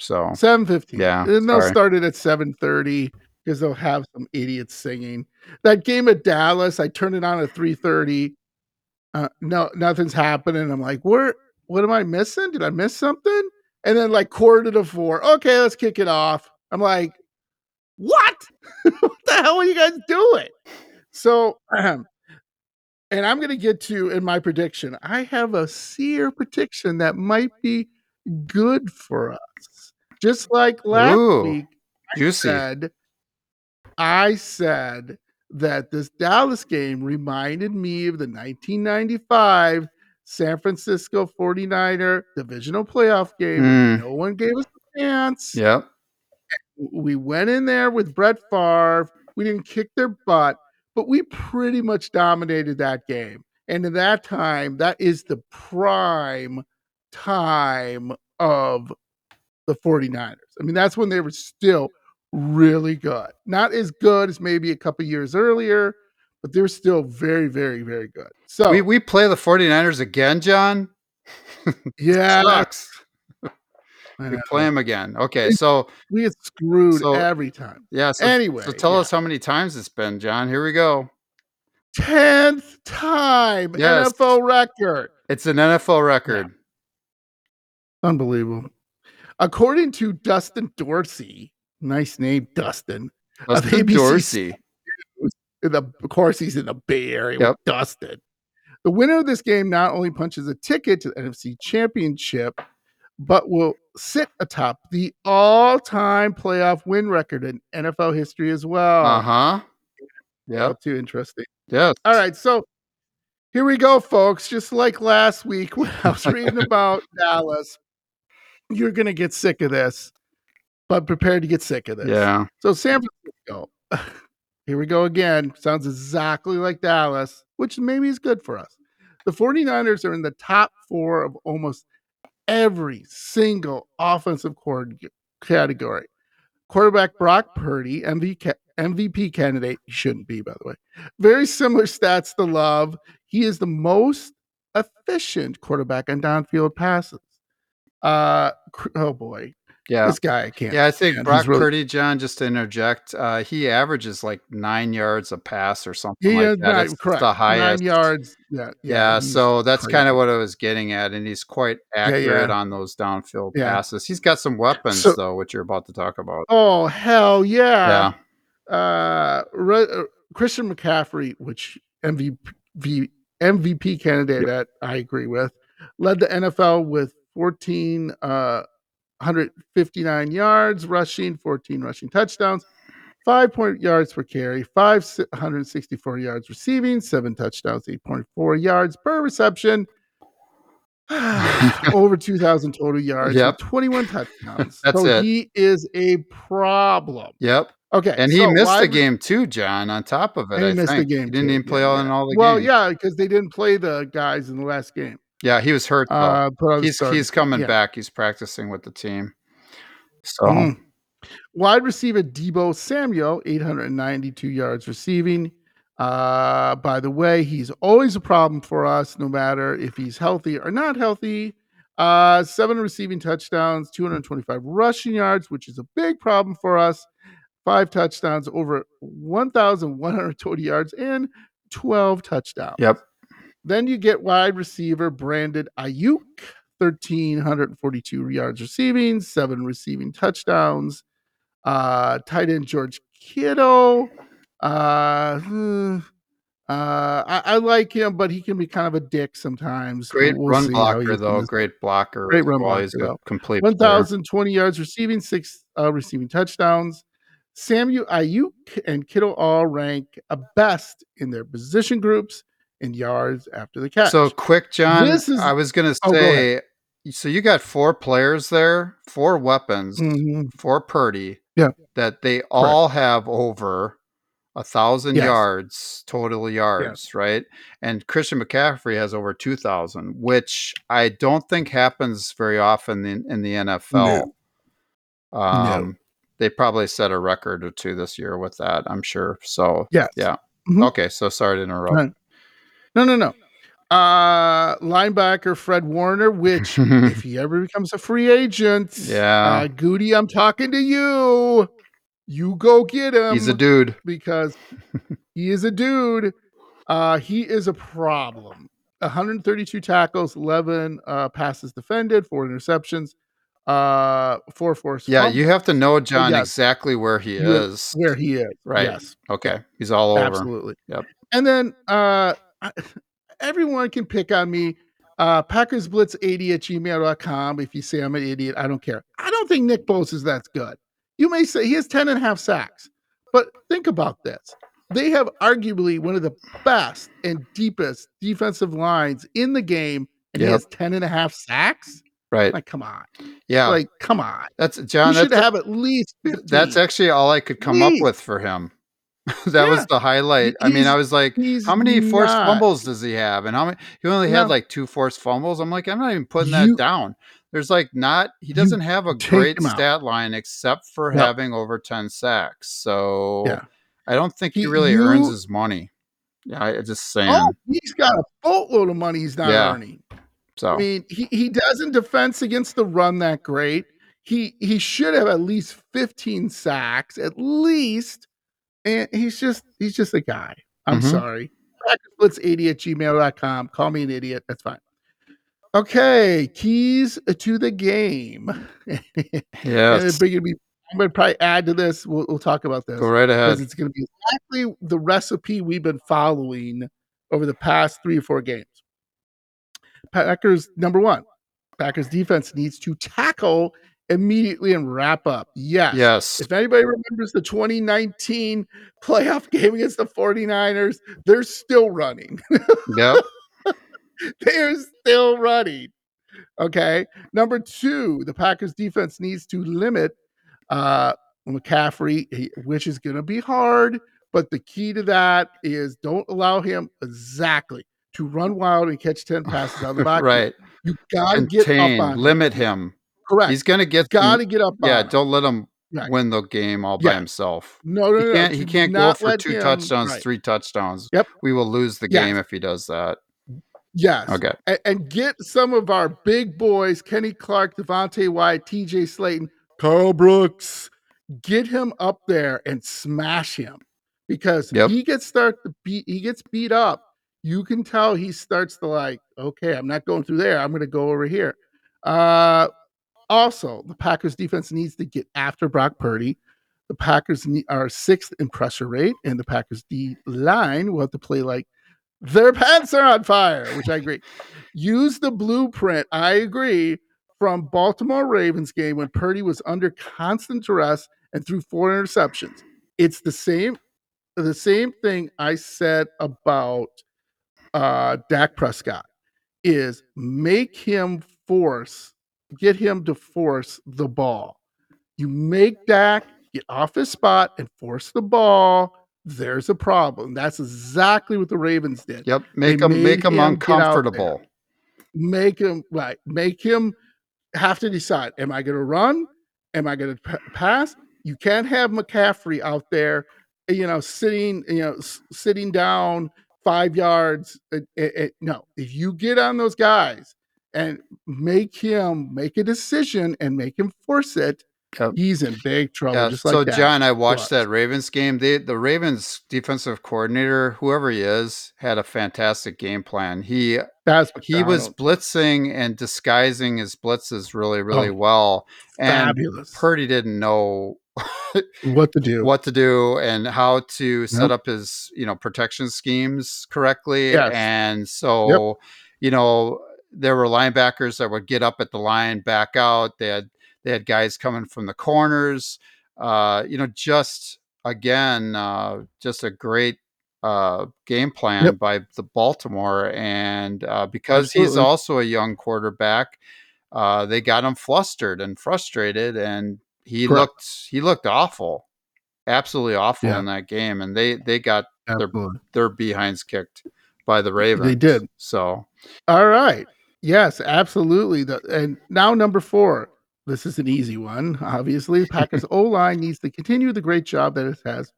Speaker 2: So,
Speaker 1: 7:15.
Speaker 2: Yeah,
Speaker 1: And they'll
Speaker 2: sorry.
Speaker 1: start it at 7:30 because they'll have some idiots singing. That game at Dallas, I turned it on at 3:30. Uh, no, nothing's happening. I'm like, where? What am I missing? Did I miss something? And then like quarter to four. Okay, let's kick it off. I'm like, what? what the hell are you guys doing? So, um, and I'm going to get to in my prediction. I have a seer prediction that might be good for us. Just like last
Speaker 2: Ooh,
Speaker 1: week, I
Speaker 2: Juicy.
Speaker 1: said, I said that this Dallas game reminded me of the 1995 San Francisco 49er divisional playoff game.
Speaker 2: Mm.
Speaker 1: No one gave us a chance.
Speaker 2: Yep.
Speaker 1: We went in there with Brett Favre. We didn't kick their butt, but we pretty much dominated that game. And in that time, that is the prime time of the 49ers. I mean, that's when they were still really good. Not as good as maybe a couple years earlier, but they're still very, very, very good. So,
Speaker 2: We we play the 49ers again, John.
Speaker 1: yeah,
Speaker 2: Sucks. We play them again. Okay, so
Speaker 1: we get screwed
Speaker 2: So-
Speaker 1: every time.
Speaker 2: yeah. So,
Speaker 1: Anyway,
Speaker 2: so tell
Speaker 1: yeah.
Speaker 2: us how many times it's been, John. Here we go.
Speaker 1: 10th time
Speaker 2: Yes.
Speaker 1: NFL record.
Speaker 2: It's an NFL record.
Speaker 1: Unbelievable. According to Dustin Dorsey, nice name, Dustin.
Speaker 2: Dustin Dorsey.
Speaker 1: in the, of course, he's in the Bay Area
Speaker 2: Yep.
Speaker 1: with Dustin. The winner of this game not only punches a ticket to the NFC Championship, but will sit atop the all-time playoff win record in NFL history as well.
Speaker 2: Uh huh.
Speaker 1: Well,
Speaker 2: Yep.
Speaker 1: too interesting.
Speaker 2: Yes.
Speaker 1: All right, so here we go, folks. Just like last week when I was reading about Dallas, you're gonna get sick of this, but prepare to get sick of this.
Speaker 2: Yeah.
Speaker 1: So San Francisco, here we go again. Sounds exactly like Dallas, which maybe is good for us. The 49ers are in the top four of almost every single offensive category. Quarterback Brock Purdy, MVP candidate, he shouldn't be, by the way. Very similar stats to Love. He is the most efficient quarterback on downfield passes. Uh, oh boy,
Speaker 2: Yeah.
Speaker 1: this guy can't.
Speaker 2: Yeah, I think
Speaker 1: stand.
Speaker 2: Brock
Speaker 1: really-
Speaker 2: Purdy, John, just to interject, uh, he averages like nine yards a pass or something
Speaker 1: He
Speaker 2: like
Speaker 1: is
Speaker 2: that.
Speaker 1: nine,
Speaker 2: It's
Speaker 1: correct.
Speaker 2: the highest.
Speaker 1: Nine yards. Yeah.
Speaker 2: Yeah,
Speaker 1: he's
Speaker 2: so that's kind of what I was getting at, and he's quite
Speaker 1: yeah.
Speaker 2: accurate on those downfield
Speaker 1: Yeah.
Speaker 2: passes. He's got some weapons
Speaker 1: So-
Speaker 2: though, which you're about to talk about.
Speaker 1: Oh hell yeah!
Speaker 2: yeah,
Speaker 1: Uh, Re- uh, Christian McCaffrey, which MVP MVP candidate that I agree with, led the NFL with 14 uh 159 yards rushing, 14 rushing touchdowns, five point yards per carry, 564 yards receiving, seven touchdowns, 8.4 yards per reception. over 2,000 total yards,
Speaker 2: Yep.
Speaker 1: 21 touchdowns.
Speaker 2: That's
Speaker 1: so
Speaker 2: it.
Speaker 1: he is a problem.
Speaker 2: yep.
Speaker 1: Okay,
Speaker 2: And he
Speaker 1: so
Speaker 2: missed the game too, John. On top of it,
Speaker 1: And he
Speaker 2: I
Speaker 1: missed the game
Speaker 2: He didn't
Speaker 1: too.
Speaker 2: even play
Speaker 1: Yeah,
Speaker 2: all
Speaker 1: yeah.
Speaker 2: in all the
Speaker 1: well,
Speaker 2: games.
Speaker 1: Well, yeah, because they didn't play the guys in the last game.
Speaker 2: Yeah, he was hurt.
Speaker 1: Uh,
Speaker 2: he's he's coming
Speaker 1: Yeah.
Speaker 2: back. He's practicing with the team. So
Speaker 1: Mm. Wide receiver Deebo Samuel, 892 yards receiving. Uh, by the way, he's always a problem for us, no matter if he's healthy or not healthy. Uh, seven receiving touchdowns, 225 rushing yards, which is a big problem for us. Five touchdowns, over 1,120 yards, and 12 touchdowns.
Speaker 2: yep.
Speaker 1: Then you get wide receiver Brandon Aiyuk, 1,342 yards receiving, seven receiving touchdowns. Uh, tight end George Kittle. Uh, hmm, uh, I, I like him, but he can be kind of a dick sometimes.
Speaker 2: Great
Speaker 1: We'll
Speaker 2: run
Speaker 1: see how he
Speaker 2: blocker though. Great blocker.
Speaker 1: Great run.
Speaker 2: He's
Speaker 1: blocker, though.
Speaker 2: complete
Speaker 1: 1,020 yards receiving, six uh, receiving touchdowns. Samuel Aiyuk and Kittle all rank a best in their position groups in yards after the catch.
Speaker 2: So quick, John.
Speaker 1: This is-
Speaker 2: I was gonna
Speaker 1: Oh, go
Speaker 2: say. so you got four players there, four weapons
Speaker 1: Mhm.
Speaker 2: for Purdy.
Speaker 1: Yeah.
Speaker 2: That they all have over a thousand
Speaker 1: Yes.
Speaker 2: yards total yards, right? And Christian McCaffrey has over two thousand, which I don't think happens very often in, in the NFL. Um, They probably set a record or two this year with that, I'm sure. So
Speaker 1: Yes.
Speaker 2: yeah.
Speaker 1: Mhm.
Speaker 2: Okay, so sorry to interrupt.
Speaker 1: No, no, no. Uh, linebacker Fred Warner, which if he ever becomes a free agent,
Speaker 2: Yeah.
Speaker 1: uh, Gutey, I'm talking to you. You go get him.
Speaker 2: He's a dude.
Speaker 1: because he is a dude. Uh, he is a problem. 132 tackles, 11 uh, passes defended, four interceptions, uh four force.
Speaker 2: Yeah, you have to know John
Speaker 1: yes.
Speaker 2: exactly where he is.
Speaker 1: where he is.
Speaker 2: Right.
Speaker 1: Yes.
Speaker 2: Okay, he's all over.
Speaker 1: Absolutely.
Speaker 2: Yep.
Speaker 1: And then uh I- everyone can pick on me. Uh PackersBlitz80 at gmail.com. If you say I'm an idiot, I don't care. I don't think Nick Bosa is that good. You may say he has 10 and a half sacks, but think about this. They have arguably one of the best and deepest defensive lines in the game, and he has 10 and a half sacks.
Speaker 2: Right.
Speaker 1: Like, come on.
Speaker 2: Yeah.
Speaker 1: Like, come on.
Speaker 2: that's John.
Speaker 1: You should
Speaker 2: That's,
Speaker 1: have at least 15.
Speaker 2: that's actually all I could come up with for him. that was the highlight. I mean, I was like, how many forced
Speaker 1: not.
Speaker 2: fumbles does he have? And how many? He only had
Speaker 1: No.
Speaker 2: like two forced fumbles. I'm like, I'm not even putting
Speaker 1: You-
Speaker 2: that down. There's like not. He doesn't have a great stat line except for
Speaker 1: No.
Speaker 2: having over ten sacks. So
Speaker 1: Yeah.
Speaker 2: I don't think he,
Speaker 1: He-
Speaker 2: really earns his money. Yeah, I I just oh, saying.
Speaker 1: Oh, he's got a boatload of money he's not
Speaker 2: Yeah.
Speaker 1: earning.
Speaker 2: so
Speaker 1: I mean, he, he doesn't defense against the run that great. He he should have at least 15 sacks, at least. And he's just he's just a guy. I'm
Speaker 2: Mhm.
Speaker 1: sorry. Blitz80 at gmail.com. Call me an idiot. That's fine. Okay, keys to the game. yeah. gonna I'm gonna probably add to this. We'll, we'll talk about this
Speaker 2: go right ahead.
Speaker 1: it's going to be exactly the recipe we've been following over the past three or four games. Packers number one, Packers defense needs to tackle immediately and wrap up. Yes.
Speaker 2: Yes,
Speaker 1: If anybody remembers the 2019 playoff game against the 49ers, they're still running.
Speaker 2: yep,
Speaker 1: they're still running. Okay. Number two, the Packers defense needs to limit uh McCaffrey, which is going to be hard. But the key to that is don't allow him exactly to run wild and catch 10 passes out of the back.
Speaker 2: right.
Speaker 1: You got to get up on him.
Speaker 2: limit him.
Speaker 1: Correct.
Speaker 2: He's gonna get.
Speaker 1: got to get up
Speaker 2: Yeah, don't let him
Speaker 1: Right.
Speaker 2: win the game all by himself.
Speaker 1: No, no,
Speaker 2: He
Speaker 1: no.
Speaker 2: can't.
Speaker 1: no.
Speaker 2: He can't go for two
Speaker 1: him-
Speaker 2: touchdowns,
Speaker 1: right.
Speaker 2: three touchdowns.
Speaker 1: Yep.
Speaker 2: We will lose the
Speaker 1: Yes.
Speaker 2: game if he does that.
Speaker 1: Yes.
Speaker 2: Okay.
Speaker 1: and, and get some of our big boys, Kenny Clark, Devonte Wyatt, TJ Slaton, Karl Brooks, get him up there and smash him because
Speaker 2: Yep.
Speaker 1: he gets start to beat he gets beat up. You can tell he starts to like, okay, I'm not going through there. I'm gonna go over here. Uh also the Packers defense needs to get after Brock Purdy. The Packers are sixth in pressure rate, and the Packers D line will have to play like their pants are on fire, which I agree. Use the blueprint, I agree, from Baltimore Ravens game when Purdy was under constant duress and threw four interceptions. It's the same, the same thing I said about uh Dak Prescott is make him force, get him to force the ball. You make Dak get off his spot and force the ball. There's a problem. That's exactly what the Ravens did
Speaker 2: Yep. Make
Speaker 1: They
Speaker 2: him make him
Speaker 1: him get out there.
Speaker 2: uncomfortable.
Speaker 1: make him right make him have to decide am i going to run am i going to p- pass you can't have mccaffrey out there you know sitting you know s- sitting down five yards Uh, uh, uh, no if you get on those guys and make him make a decision and make him force it
Speaker 2: Yep.
Speaker 1: he's in big trouble
Speaker 2: Yeah.
Speaker 1: just
Speaker 2: so
Speaker 1: that.
Speaker 2: John, I watched
Speaker 1: was.
Speaker 2: that Ravens game. They, the Ravens defensive coordinator, whoever he is, had a fantastic game plan. He
Speaker 1: that's
Speaker 2: he was blitzing and disguising his blitzes really, really
Speaker 1: Oh,
Speaker 2: well. And
Speaker 1: fabulous
Speaker 2: Purdy didn't know
Speaker 1: what to do
Speaker 2: what to do and how to set
Speaker 1: Yep.
Speaker 2: up his you know protection schemes correctly
Speaker 1: Yes.
Speaker 2: and so you know there were linebackers that would get up at the line back out they had they had guys coming from the corners uh you know just again uh just a great uh game plan
Speaker 1: Yep.
Speaker 2: by the baltimore and uh because he's also a young quarterback uh they got him flustered and frustrated and he
Speaker 1: Correct.
Speaker 2: looked he looked awful absolutely awful
Speaker 1: Yeah.
Speaker 2: in that game and they they got
Speaker 1: Absolutely.
Speaker 2: their behinds kicked by the ravens They
Speaker 1: did.
Speaker 2: so
Speaker 1: All right. Yes, absolutely. The, and now number four. This is an easy one. Obviously, Packers O line needs to continue the great job that it has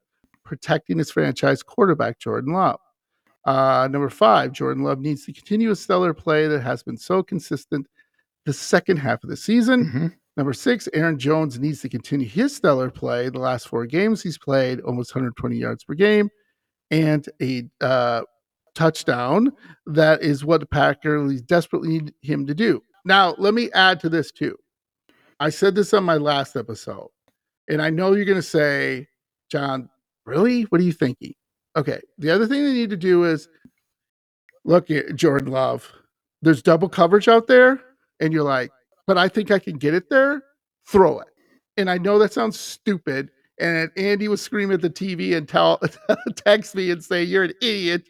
Speaker 1: protecting its franchise quarterback Jordan Love. Uh, number five, Jordan Love needs to continue a stellar play that has been so consistent the second half of the season.
Speaker 2: mhm.
Speaker 1: Number six, Aaron Jones needs to continue his stellar play. The last four games he's played almost 120 yards per game and a uh, touchdown. That is what the Packers desperately need him to do. Now, let me add to this too. I said this on my last episode, and I know you're going to say, John, really? What are you thinking? Okay. The other thing they need to do is look, at Jordan Love, there's double coverage out there, and you're like, but I think I can get it there. Throw it. And I know that sounds stupid. And Andy would scream at the TV and tell text me and say, You're an idiot.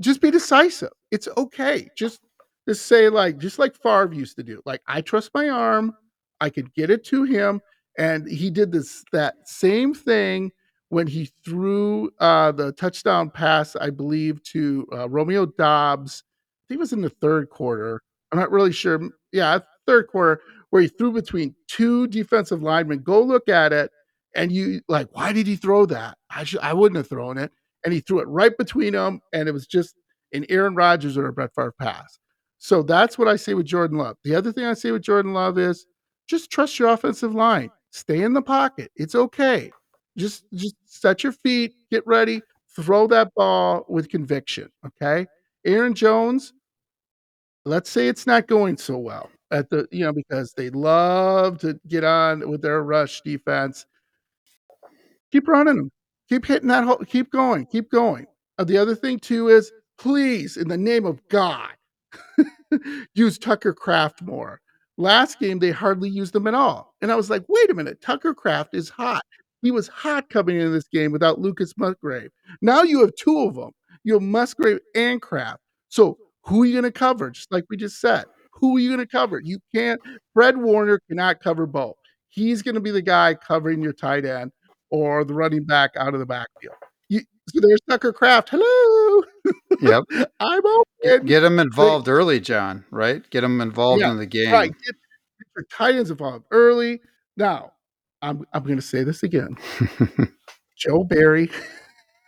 Speaker 1: Just be decisive. It's okay. Just just say like just like Favre used to do. Like I trust my arm. I could get it to him. And he did this that same thing when he threw uh, the touchdown pass, I believe, to uh, Romeo Doubs. I think it was in the third quarter. I'm not really sure. Yeah, third quarter, where he threw between two defensive linemen. Go look at it, and you like, why did he throw that? I should, I wouldn't have thrown it, and he threw it right between them, and it was just an Aaron Rodgers or a Brett Favre pass. So that's what I say with Jordan Love. The other thing I say with Jordan Love is just trust your offensive line. Stay in the pocket. It's okay. Just just set your feet, get ready, throw that ball with conviction. Okay. Aaron Jones, let's say it's not going so well at the, you know, because they love to get on with their rush defense. Keep running them. Keep hitting that hole. Keep going. Keep going. Uh, the other thing too is please, in the name of God, use Tucker Kraft more. Last game, they hardly used them at all. And I was like, wait a minute, Tucker Kraft is hot. He was hot coming into this game without Lucas Musgrave. Now you have two of them. You have Musgrave and Kraft. So who are you going to cover? Just like we just said, who are you going to cover? You can't. Fred Warner cannot cover both. He's going to be the guy covering your tight end or the running back out of the backfield. You, so there's Tucker Kraft. Hello.
Speaker 2: Yep.
Speaker 1: I'm open.
Speaker 2: Get, him involved early, John. Right? Get him involved
Speaker 1: Yeah,
Speaker 2: in the game.
Speaker 1: Right. Get, get your tight ends involved early. Now, I'm I'm going to say this again. Joe Barry,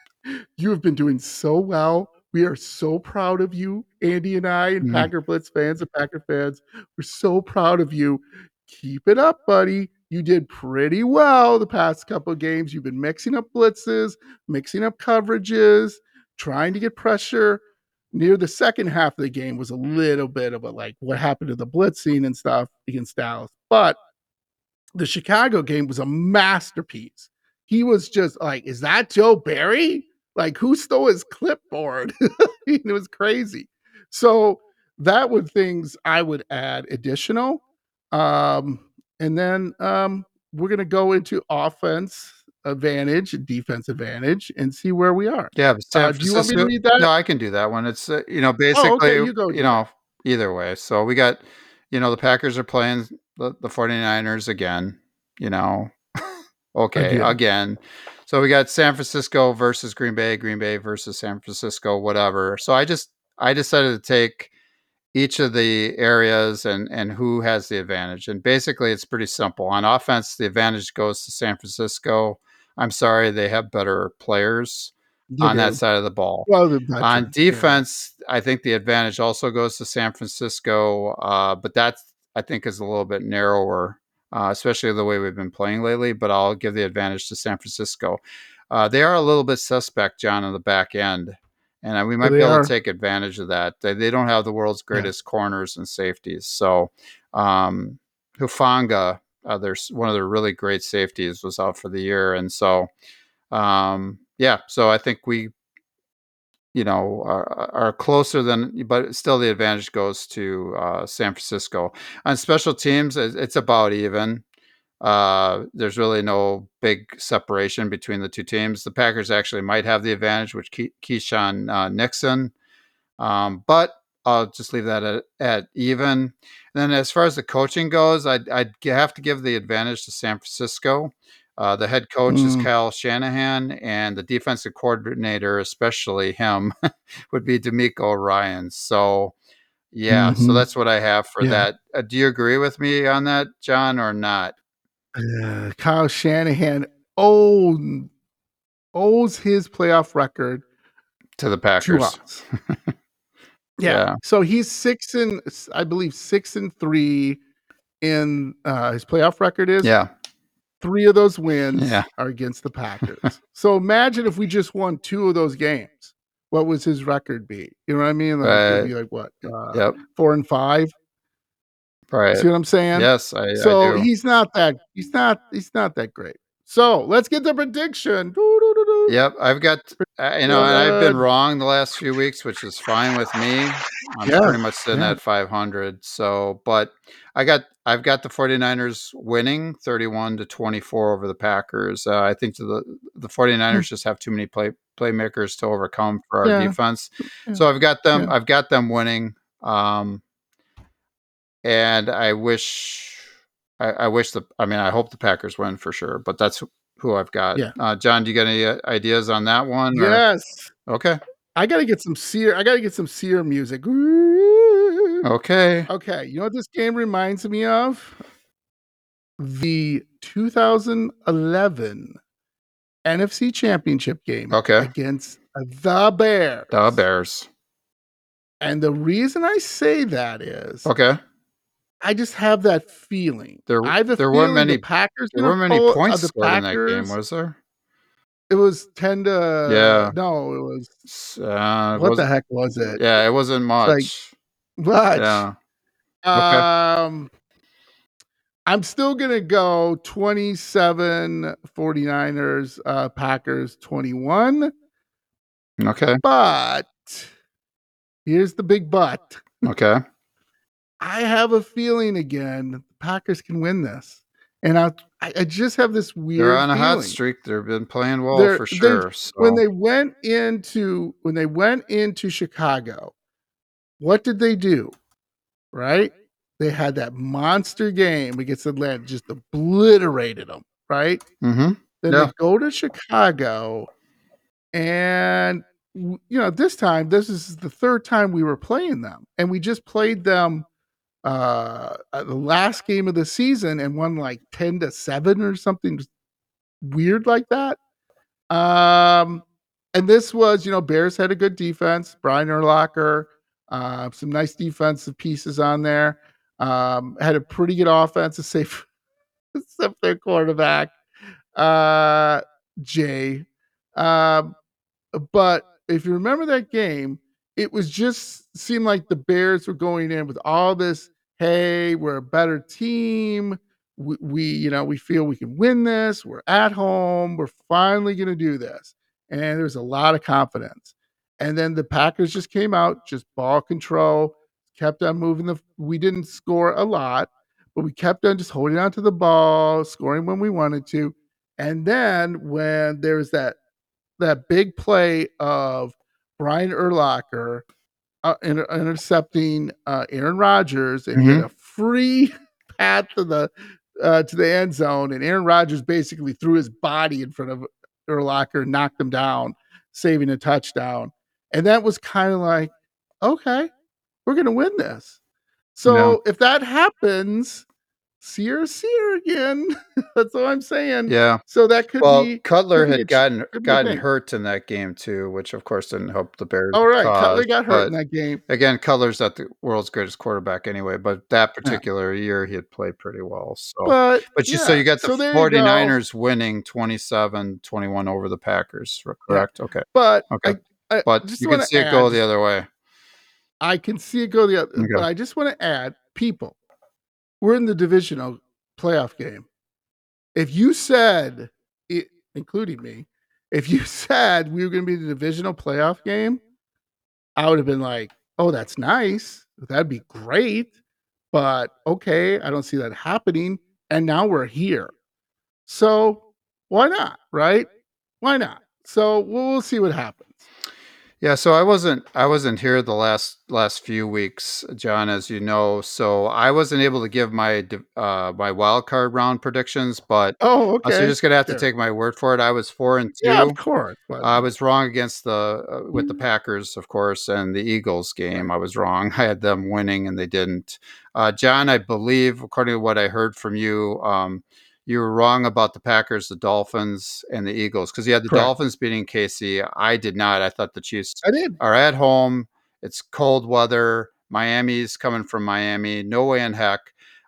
Speaker 1: you have been doing so well. We are so proud of you, Andy and I, and
Speaker 2: Mm.
Speaker 1: Packer Blitz fans and Packer fans. We're so proud of you. Keep it up, buddy. You did pretty well the past couple of games. You've been mixing up blitzes, mixing up coverages, trying to get pressure. Near the second half of the game was a little bit of a like what happened to the blitzing and stuff against Dallas. But the Chicago game was a masterpiece. He was just like, is that Joe Barry? Like, who stole his clipboard? it was crazy. So that would things I would add additional. Um, and then um, we're gonna go into offense advantage defense advantage and see where we are.
Speaker 2: Yeah,
Speaker 1: Uh, do you want me to read that? Oh,
Speaker 2: No, I can do that one. It's uh, you know basically
Speaker 1: you go
Speaker 2: you know either way. So we got you know the Packers are playing the, the 49ers again, you know. okay,
Speaker 1: Again.
Speaker 2: again. So we got San Francisco versus Green Bay, Green Bay versus San Francisco, whatever. So I just I decided to take each of the areas and and who has the advantage. And basically it's pretty simple. On offense, the advantage goes to San Francisco. I'm sorry, they have better players
Speaker 1: They
Speaker 2: on that side of the ball.
Speaker 1: Well,
Speaker 2: On
Speaker 1: veterans, yeah.
Speaker 2: defense, I think the advantage also goes to San Francisco, uh, but that I think is a little bit narrower, uh, especially the way we've been playing lately. But I'll give the advantage to San Francisco. Uh, they are a little bit suspect, John, on the back end, and we might be able
Speaker 1: are.
Speaker 2: to take advantage of that. They, they don't have the world's greatest corners and safeties, so um, Hufanga, uh, there's one of their really great safeties, was out for the year, and so um, yeah, so I think we you know are, are closer than but still the advantage goes to uh, san francisco. On special teams it's about even uh, there's really no big separation between the two teams the packers actually might have the advantage with Ke- Keisean uh, nixon um, but i'll just leave that at, at even and then as far as the coaching goes i'd, I'd have to give the advantage to san francisco uh, the head coach is
Speaker 1: Mm.
Speaker 2: Kyle Shanahan, and the defensive coordinator, especially him, would be DeMeco Ryan. So, yeah, so
Speaker 1: Mhm.
Speaker 2: that's what I have for
Speaker 1: Yeah.
Speaker 2: that. Uh, do you agree with me on that, John, or not?
Speaker 1: Uh, Kyle Shanahan owes, owes his playoff record
Speaker 2: To the Packers.
Speaker 1: yeah.
Speaker 2: Yeah.
Speaker 1: So he's six and I believe six and three in uh, his playoff record is.
Speaker 2: Yeah,
Speaker 1: Three of those wins
Speaker 2: Yeah.
Speaker 1: are against the Packers. so imagine if we just won two of those games. What would his record be? You know what I mean? Like, it'd be like what? Uh,
Speaker 2: yep.
Speaker 1: Four and five.
Speaker 2: Right.
Speaker 1: See what I'm saying?
Speaker 2: Yes, I,
Speaker 1: So
Speaker 2: I do.
Speaker 1: he's not that he's not he's not that great. So let's get the prediction. Doo-doo-doo-doo.
Speaker 2: Yep, I've got you know, and I've been wrong the last few weeks, which is fine with me. I'm
Speaker 1: Yeah,
Speaker 2: pretty much sitting
Speaker 1: yeah.
Speaker 2: at 500. So, but I got I've got the 49ers winning 31 to 24 over the Packers. Uh, I think the the 49ers just have too many play playmakers to overcome for our
Speaker 1: Hmm. Yeah.
Speaker 2: defense. So I've got them. I've got them winning. Um and I wish I, I wish the I mean I hope the Packers win for sure, but that's who I've got.
Speaker 1: Yeah.
Speaker 2: Uh, John, do you got any uh, ideas on that one? or-
Speaker 1: Yes.
Speaker 2: Okay.
Speaker 1: I gotta get some seer. I gotta get some seer music.
Speaker 2: Okay.
Speaker 1: Okay, you know what this game reminds me of? The 2011 NFC Championship game
Speaker 2: Okay.
Speaker 1: against the Bears.
Speaker 2: The Bears.
Speaker 1: And the reason I say that is
Speaker 2: Okay.
Speaker 1: I just have that feeling.
Speaker 2: There-
Speaker 1: I have a
Speaker 2: there weren't many-
Speaker 1: the Packers.
Speaker 2: There weren't many points
Speaker 1: the
Speaker 2: scored in that game, was there?
Speaker 1: It was ten to.
Speaker 2: Yeah.
Speaker 1: No, it was.
Speaker 2: Uh,
Speaker 1: What the
Speaker 2: wasn't-
Speaker 1: heck was it?
Speaker 2: Yeah, it wasn't much.
Speaker 1: like- What?
Speaker 2: yeah.
Speaker 1: Um, I'm still gonna go 27 49ers, uh, Packers 21.
Speaker 2: Okay.
Speaker 1: But here's the big but.
Speaker 2: Okay.
Speaker 1: I have a feeling again the Packers can win this, and I I, just have this weird.
Speaker 2: They're on a hot streak. They've been playing well
Speaker 1: They're-
Speaker 2: for sure. So.
Speaker 1: When they went into when they went into Chicago, what did they do? Right? They had that monster game against Atlanta, just obliterated them. Right?
Speaker 2: hmm
Speaker 1: Then
Speaker 2: Yeah.
Speaker 1: they go to Chicago, and you know this time this is the third time we were playing them, and we just played them uh the last game of the season and won like 10 to 7 or something weird like that. Um and this was you know bears had a good defense Brian Urlacher uh some nice defensive pieces on there. Um had a pretty good offense safe except their quarterback uh jay. Um but if you remember that game it was just seemed like the bears were going in with all this hey we're a better team. We, we you know we feel we can win this. We're at home. We're finally going to do this. And there's a lot of confidence. And then the packers just came out just ball control kept on moving the we didn't score a lot but we kept on just holding on to the ball scoring when we wanted to. And then when there was that that big play of Brian Urlacher uh, inter- intercepting uh, Aaron Rodgers and he had a free path to the uh, to the end zone, and Aaron Rodgers basically threw his body in front of Urlacher, knocked him down, saving a touchdown. And that was kind of like, okay, we're gonna win this. So if that happens, Sear Sear again. That's all I'm saying.
Speaker 2: Yeah.
Speaker 1: So that could
Speaker 2: Well,
Speaker 1: be
Speaker 2: Cutler
Speaker 1: could
Speaker 2: had gotten
Speaker 1: be a
Speaker 2: gotten hurt in that game too, which of course didn't help the Bears.
Speaker 1: all right.
Speaker 2: cause,
Speaker 1: Cutler got hurt in that game.
Speaker 2: Again, Cutler's not the world's greatest quarterback anyway, but that particular year he had played pretty well. So, but,
Speaker 1: But
Speaker 2: you so you got the
Speaker 1: so there you go.
Speaker 2: 49ers winning 27-21 over the Packers, correct? Okay.
Speaker 1: But
Speaker 2: Okay.
Speaker 1: I, I
Speaker 2: But
Speaker 1: just
Speaker 2: you can see it go the other way.
Speaker 1: I can see it go the other.
Speaker 2: Okay.
Speaker 1: But I just want to add, people, we're in the divisional playoff game. If you said, i- including me, if you said we were going to be in the divisional playoff game, I would have been like, "Oh, that's nice. That'd be great." But okay, I don't see that happening. And now we're here. So why not? Right? Why not? So we'll, we'll see what happens.
Speaker 2: Yeah, so I wasn't I wasn't here the last last few weeks, John, as you know. So I wasn't able to give my uh my wild card round predictions, but
Speaker 1: Oh,
Speaker 2: uh,
Speaker 1: okay.
Speaker 2: so you're just gonna have to
Speaker 1: Sure.
Speaker 2: take my word for it. I was four and two.
Speaker 1: yeah, of course. But
Speaker 2: I was wrong against the uh, with the
Speaker 1: Mm-hmm.
Speaker 2: Packers, of course, and the Eagles game. I was wrong. I had them winning, and they didn't. Uh, John, I believe, according to what I heard from you, um, you were wrong about the Packers, the Dolphins, and the Eagles because you had the
Speaker 1: Correct.
Speaker 2: Dolphins beating KC. I did not. I thought the Chiefs
Speaker 1: I did.
Speaker 2: are at home. It's cold weather. Miami's coming from Miami. No way in heck.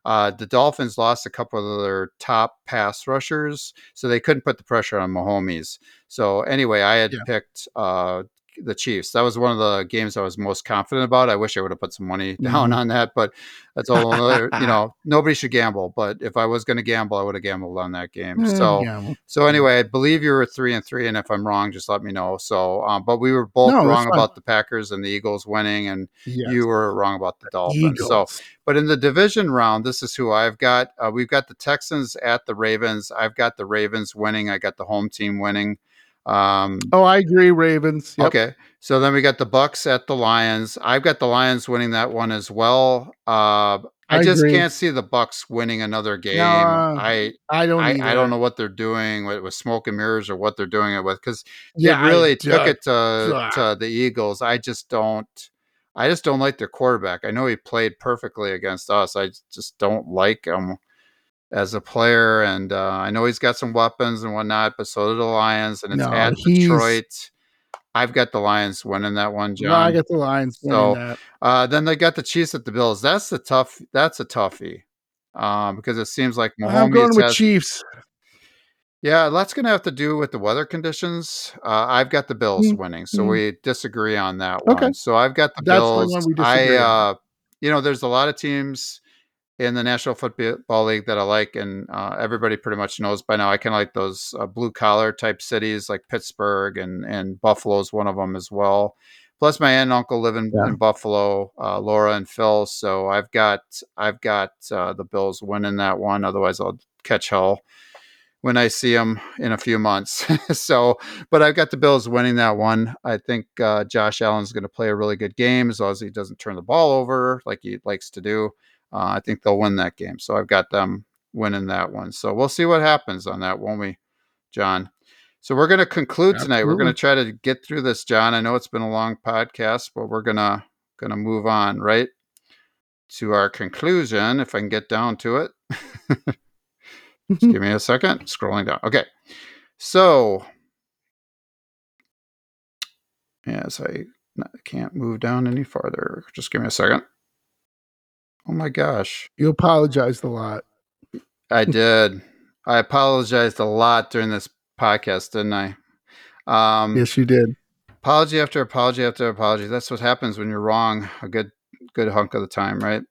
Speaker 2: Uh, the Dolphins lost a couple of their top pass rushers, so they couldn't put the pressure on Mahomes. So anyway, I had
Speaker 1: Yeah.
Speaker 2: picked uh, the Chiefs. That was one of the games I was most confident about. I wish I would have put some money down
Speaker 1: Mhm.
Speaker 2: on that, but that's all. another- you know, nobody should gamble. But if I was going to gamble, I would have gambled on that game.
Speaker 1: Eh,
Speaker 2: So,
Speaker 1: yeah,
Speaker 2: so anyway, I believe you were three and three, and if I'm wrong, just let me know. So, um, but we were both
Speaker 1: No,
Speaker 2: wrong about the Packers and the Eagles winning, and
Speaker 1: yes.
Speaker 2: you were wrong about the Dolphins. So, but in the division round, this is who I've got. Uh, we've got the Texans at the Ravens. I've got the Ravens winning. I got the home team winning. Um,
Speaker 1: Oh, I agree, Ravens. Yep.
Speaker 2: Okay, so then we got the Bucks at the Lions. I've got the Lions winning that one as well. Uh, I,
Speaker 1: I
Speaker 2: just
Speaker 1: agree.
Speaker 2: can't see the Bucks winning another game.
Speaker 1: Nah,
Speaker 2: I
Speaker 1: I don't.
Speaker 2: I, I don't know what they're doing with, with smoke and mirrors or what they're doing it with because
Speaker 1: Yeah,
Speaker 2: they
Speaker 1: I
Speaker 2: really took
Speaker 1: don't-
Speaker 2: it to,
Speaker 1: duh.
Speaker 2: to the Eagles. I just don't. I just don't like their quarterback. I know he played perfectly against us. I just don't like him as a player, and uh, I know he's got some weapons and whatnot. But so do the Lions, and it's
Speaker 1: No,
Speaker 2: at Detroit. I've got the Lions winning that one,
Speaker 1: No, I
Speaker 2: John.
Speaker 1: got the Lions winning
Speaker 2: So,
Speaker 1: that.
Speaker 2: uh, then they got the Chiefs at the Bills. That's a tough. That's a toughie. Um, because it seems like Mahomes
Speaker 1: I'm going with
Speaker 2: has
Speaker 1: Chiefs.
Speaker 2: yeah, that's going to have to do with the weather conditions. Uh, I've got the Bills
Speaker 1: Mm,
Speaker 2: winning, so
Speaker 1: mm.
Speaker 2: we disagree on that
Speaker 1: Okay.
Speaker 2: one. So I've got the
Speaker 1: That's the
Speaker 2: Bills.
Speaker 1: one we
Speaker 2: I, uh, you know, there's a lot of teams in the National Football League that I like, and uh, everybody pretty much knows by now. I kind of like those uh, blue collar type cities like Pittsburgh and and Buffalo is one of them as well. Plus, my aunt and uncle live in,
Speaker 1: Yeah.
Speaker 2: in Buffalo, uh, Laura and Phil. So I've got I've got uh, the Bills winning that one. Otherwise, I'll catch hell when I see them in a few months. so, but I've got the Bills winning that one. I think uh, Josh Allen's going to play a really good game as long as he doesn't turn the ball over like he likes to do. Uh, I think they'll win that game. So I've got them winning that one. So we'll see what happens on that, won't we, John? So we're going to conclude tonight. We're going to try to get through this, John. I know it's been a long podcast, but we're gonna gonna move on right to our conclusion. If I can get down to it. Just give me a second. Scrolling down. Okay. So, yes, I can't move down any farther. Just give me a second. Oh my gosh.
Speaker 1: You apologized a lot.
Speaker 2: I did. I apologized a lot during this podcast, didn't I? Um,
Speaker 1: Yes, you did.
Speaker 2: apology after apology after apology. That's what happens when you're wrong a good good hunk of the time, right?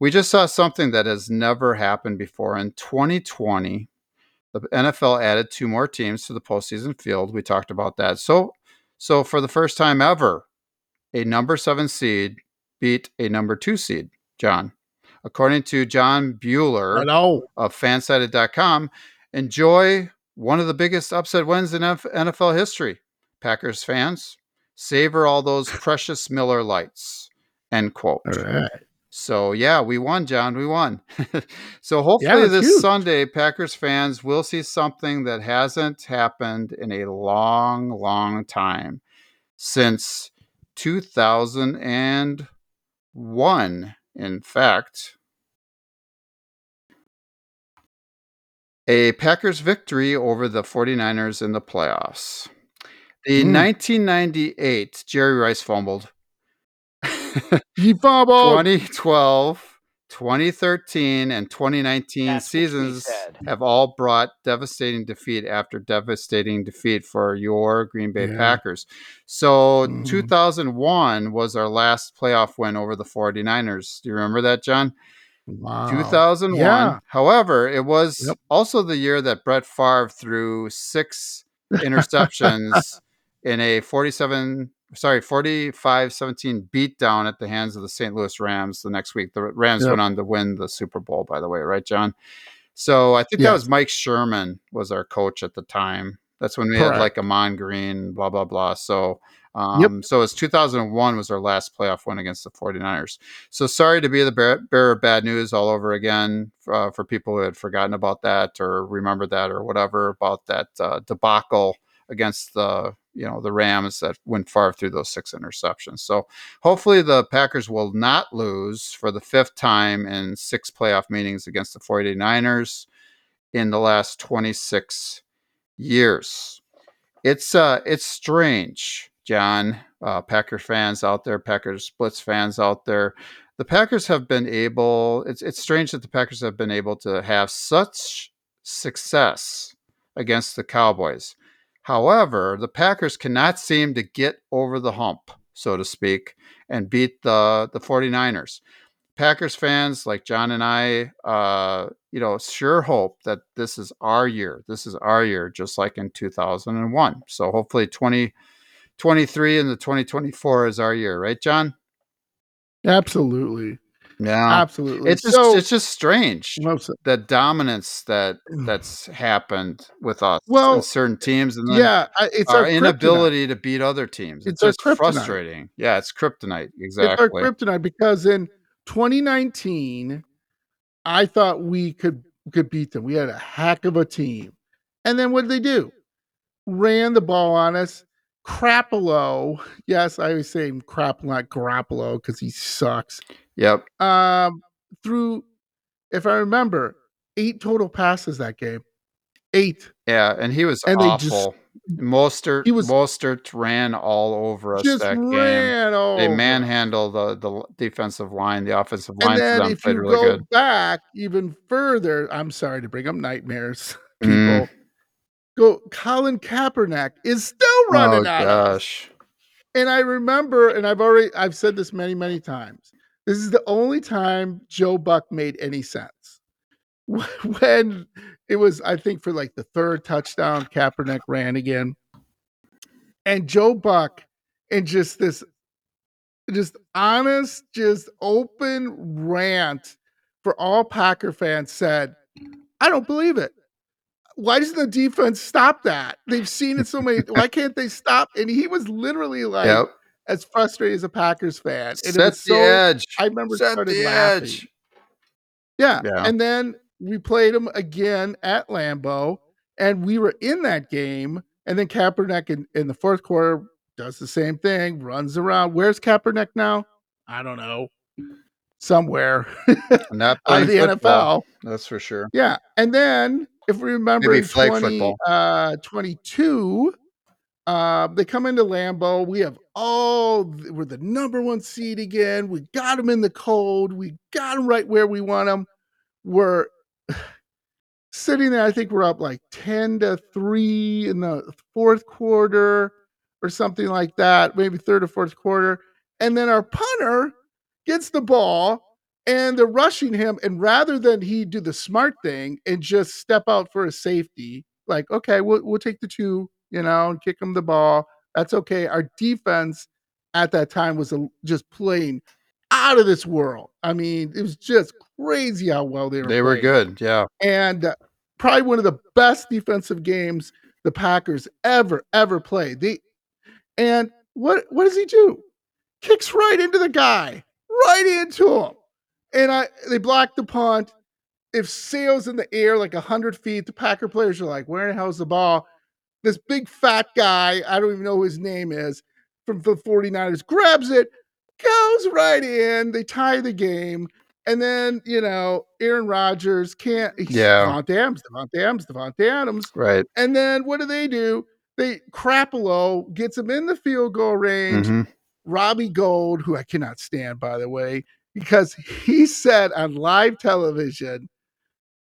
Speaker 2: We just saw something that has never happened before. In 2020, the NFL added two more teams to the postseason field. We talked about that. So so for the first time ever, a number seven seed beat a number two seed, John. According to John Bueller
Speaker 1: know.
Speaker 2: of fansided.com, enjoy one of the biggest upset wins in F- NFL history. Packers fans, savor all those precious Miller Lites. End quote.
Speaker 1: All right.
Speaker 2: So yeah, we won, John. We won. so hopefully
Speaker 1: that's
Speaker 2: this
Speaker 1: huge.
Speaker 2: Sunday, Packers fans will see something that hasn't happened in a long, long time since 2001. In fact, a Packers victory over the 49ers in the playoffs. The
Speaker 1: Mm.
Speaker 2: 1998 Jerry Rice fumbled.
Speaker 1: He fumbled.
Speaker 2: 2012, 2013, and 2019
Speaker 3: That's
Speaker 2: seasons have all brought devastating defeat after devastating defeat for your Green Bay
Speaker 1: Yeah.
Speaker 2: Packers. So
Speaker 1: Mhm.
Speaker 2: 2001 was our last playoff win over the 49ers. Do you remember that, John?
Speaker 1: Wow.
Speaker 2: 2001.
Speaker 1: Yeah.
Speaker 2: However, it was
Speaker 1: Yep.
Speaker 2: also the year that Brett Favre threw six interceptions in a 47 sorry 45-17 beatdown at the hands of the St. Louis Rams the next week. The Rams
Speaker 1: Yep.
Speaker 2: went on to win the Super Bowl by the way, right John? So I think that was Mike Sherman was our coach at the time. That's when we had
Speaker 1: Correct.
Speaker 2: like Ahman Green, blah blah blah. So um, so it's 2001 was our last playoff win against the 49ers. So sorry to be the bear- bearer of bad news all over again uh, for people who had forgotten about that or remember that or whatever about that uh, debacle against the you know the Rams that went far through those six interceptions. So hopefully the Packers will not lose for the fifth time in six playoff meetings against the 49ers in the last 26 years. It's uh it's strange, John. Uh, Packers fans out there, Packers Blitz fans out there. The Packers have been able. It's it's strange that the Packers have been able to have such success against the Cowboys. However, the Packers cannot seem to get over the hump, so to speak, and beat the the 49ers. Packers fans like John and I, uh, you know, sure hope that this is our year. This is our year, just like in 2001. So hopefully 2023 and the 2024 is our year, right, John?
Speaker 1: Absolutely.
Speaker 2: Yeah,
Speaker 1: Absolutely.
Speaker 2: it's just
Speaker 1: so,
Speaker 2: it's just strange the dominance that that's happened with us
Speaker 1: Well,
Speaker 2: and certain teams, and then
Speaker 1: yeah, it's our,
Speaker 2: our inability to beat other teams. It's,
Speaker 1: It's
Speaker 2: just frustrating. Yeah, it's kryptonite. Exactly.
Speaker 1: It's our kryptonite because in 2019, I thought we could could beat them. We had a heck of a team, and then what did they do? Ran the ball on us. Crapolo, yes, I always say crap, not Garoppolo, because he sucks.
Speaker 2: Yep.
Speaker 1: Um, through, if I remember, eight total passes that game. Eight.
Speaker 2: Yeah, and he was
Speaker 1: And they just-
Speaker 2: awful. Mostert,
Speaker 1: He was-
Speaker 2: Mostert ran all over us
Speaker 1: Just
Speaker 2: that game.
Speaker 1: ran over.
Speaker 2: They manhandled the the defensive line. The offensive line
Speaker 1: And then if
Speaker 2: played
Speaker 1: you
Speaker 2: really
Speaker 1: go
Speaker 2: good.
Speaker 1: back even further, I'm sorry to bring up nightmares,
Speaker 2: Mm.
Speaker 1: people. Go, Colin Kaepernick is still running
Speaker 2: oh
Speaker 1: at us.
Speaker 2: gosh.
Speaker 1: And I remember, and I've already I've said this many, many times. This is the only time Joe Buck made any sense. When it was, I think, for like the third touchdown, Kaepernick ran again. And Joe Buck, and just this just honest, just open rant for all Packer fans said, I don't believe it. Why doesn't the defense stop that? They've seen it so many. Why can't they stop? And he was literally like
Speaker 2: Yep.
Speaker 1: as frustrated as a Packers fan. And it
Speaker 2: Set
Speaker 1: was
Speaker 2: the
Speaker 1: so
Speaker 2: edge.
Speaker 1: I remember
Speaker 2: Set
Speaker 1: started
Speaker 2: the
Speaker 1: laughing.
Speaker 2: edge.
Speaker 1: Yeah.
Speaker 2: Yeah.
Speaker 1: And then we played them again at Lambeau, and we were in that game. And then Kaepernick in, in the fourth quarter does the same thing, runs around. Where's Kaepernick now? I don't know. Somewhere
Speaker 2: Not playing
Speaker 1: the
Speaker 2: football,
Speaker 1: NFL.
Speaker 2: That's for sure.
Speaker 1: Yeah. And then if we remember
Speaker 2: Maybe
Speaker 1: in
Speaker 2: flag
Speaker 1: 20,
Speaker 2: football.
Speaker 1: uh, 22, uh, they come into Lambeau. We have all, we're the number one seed again. We got them in the cold. We got them right where we want them. We're sitting there. I think we're up like 10 to 3 in the fourth quarter or something like that, maybe third or fourth quarter. And then our punter gets the ball and they're rushing him. And rather than he do the smart thing and just step out for a safety, like, okay, we'll, we'll take the two, you know, and kick him the ball. That's okay. Our defense at that time was just playing out of this world. I mean, it was just crazy how well they were.
Speaker 2: They were good. Yeah.
Speaker 1: and uh, probably one of the best defensive games the Packers ever ever played. They and what what does he do? Kicks right into the guy, right into him, and I they block the punt. If sails in the air like a hundred feet, the Packer players are like, "Where the hell's the ball?" This big fat guy, I don't even know who his name is, from the 49ers, grabs it, goes right in. They tie the game. And then, you know, Aaron Rodgers can't. He's
Speaker 2: Yeah.
Speaker 1: Davante Adams, Davante Adams, Davante Adams.
Speaker 2: Right.
Speaker 1: And then what do they do? They Crapolo gets him in the field goal range.
Speaker 2: Mhm.
Speaker 1: Robbie Gould, who I cannot stand, by the way, because he said on live television,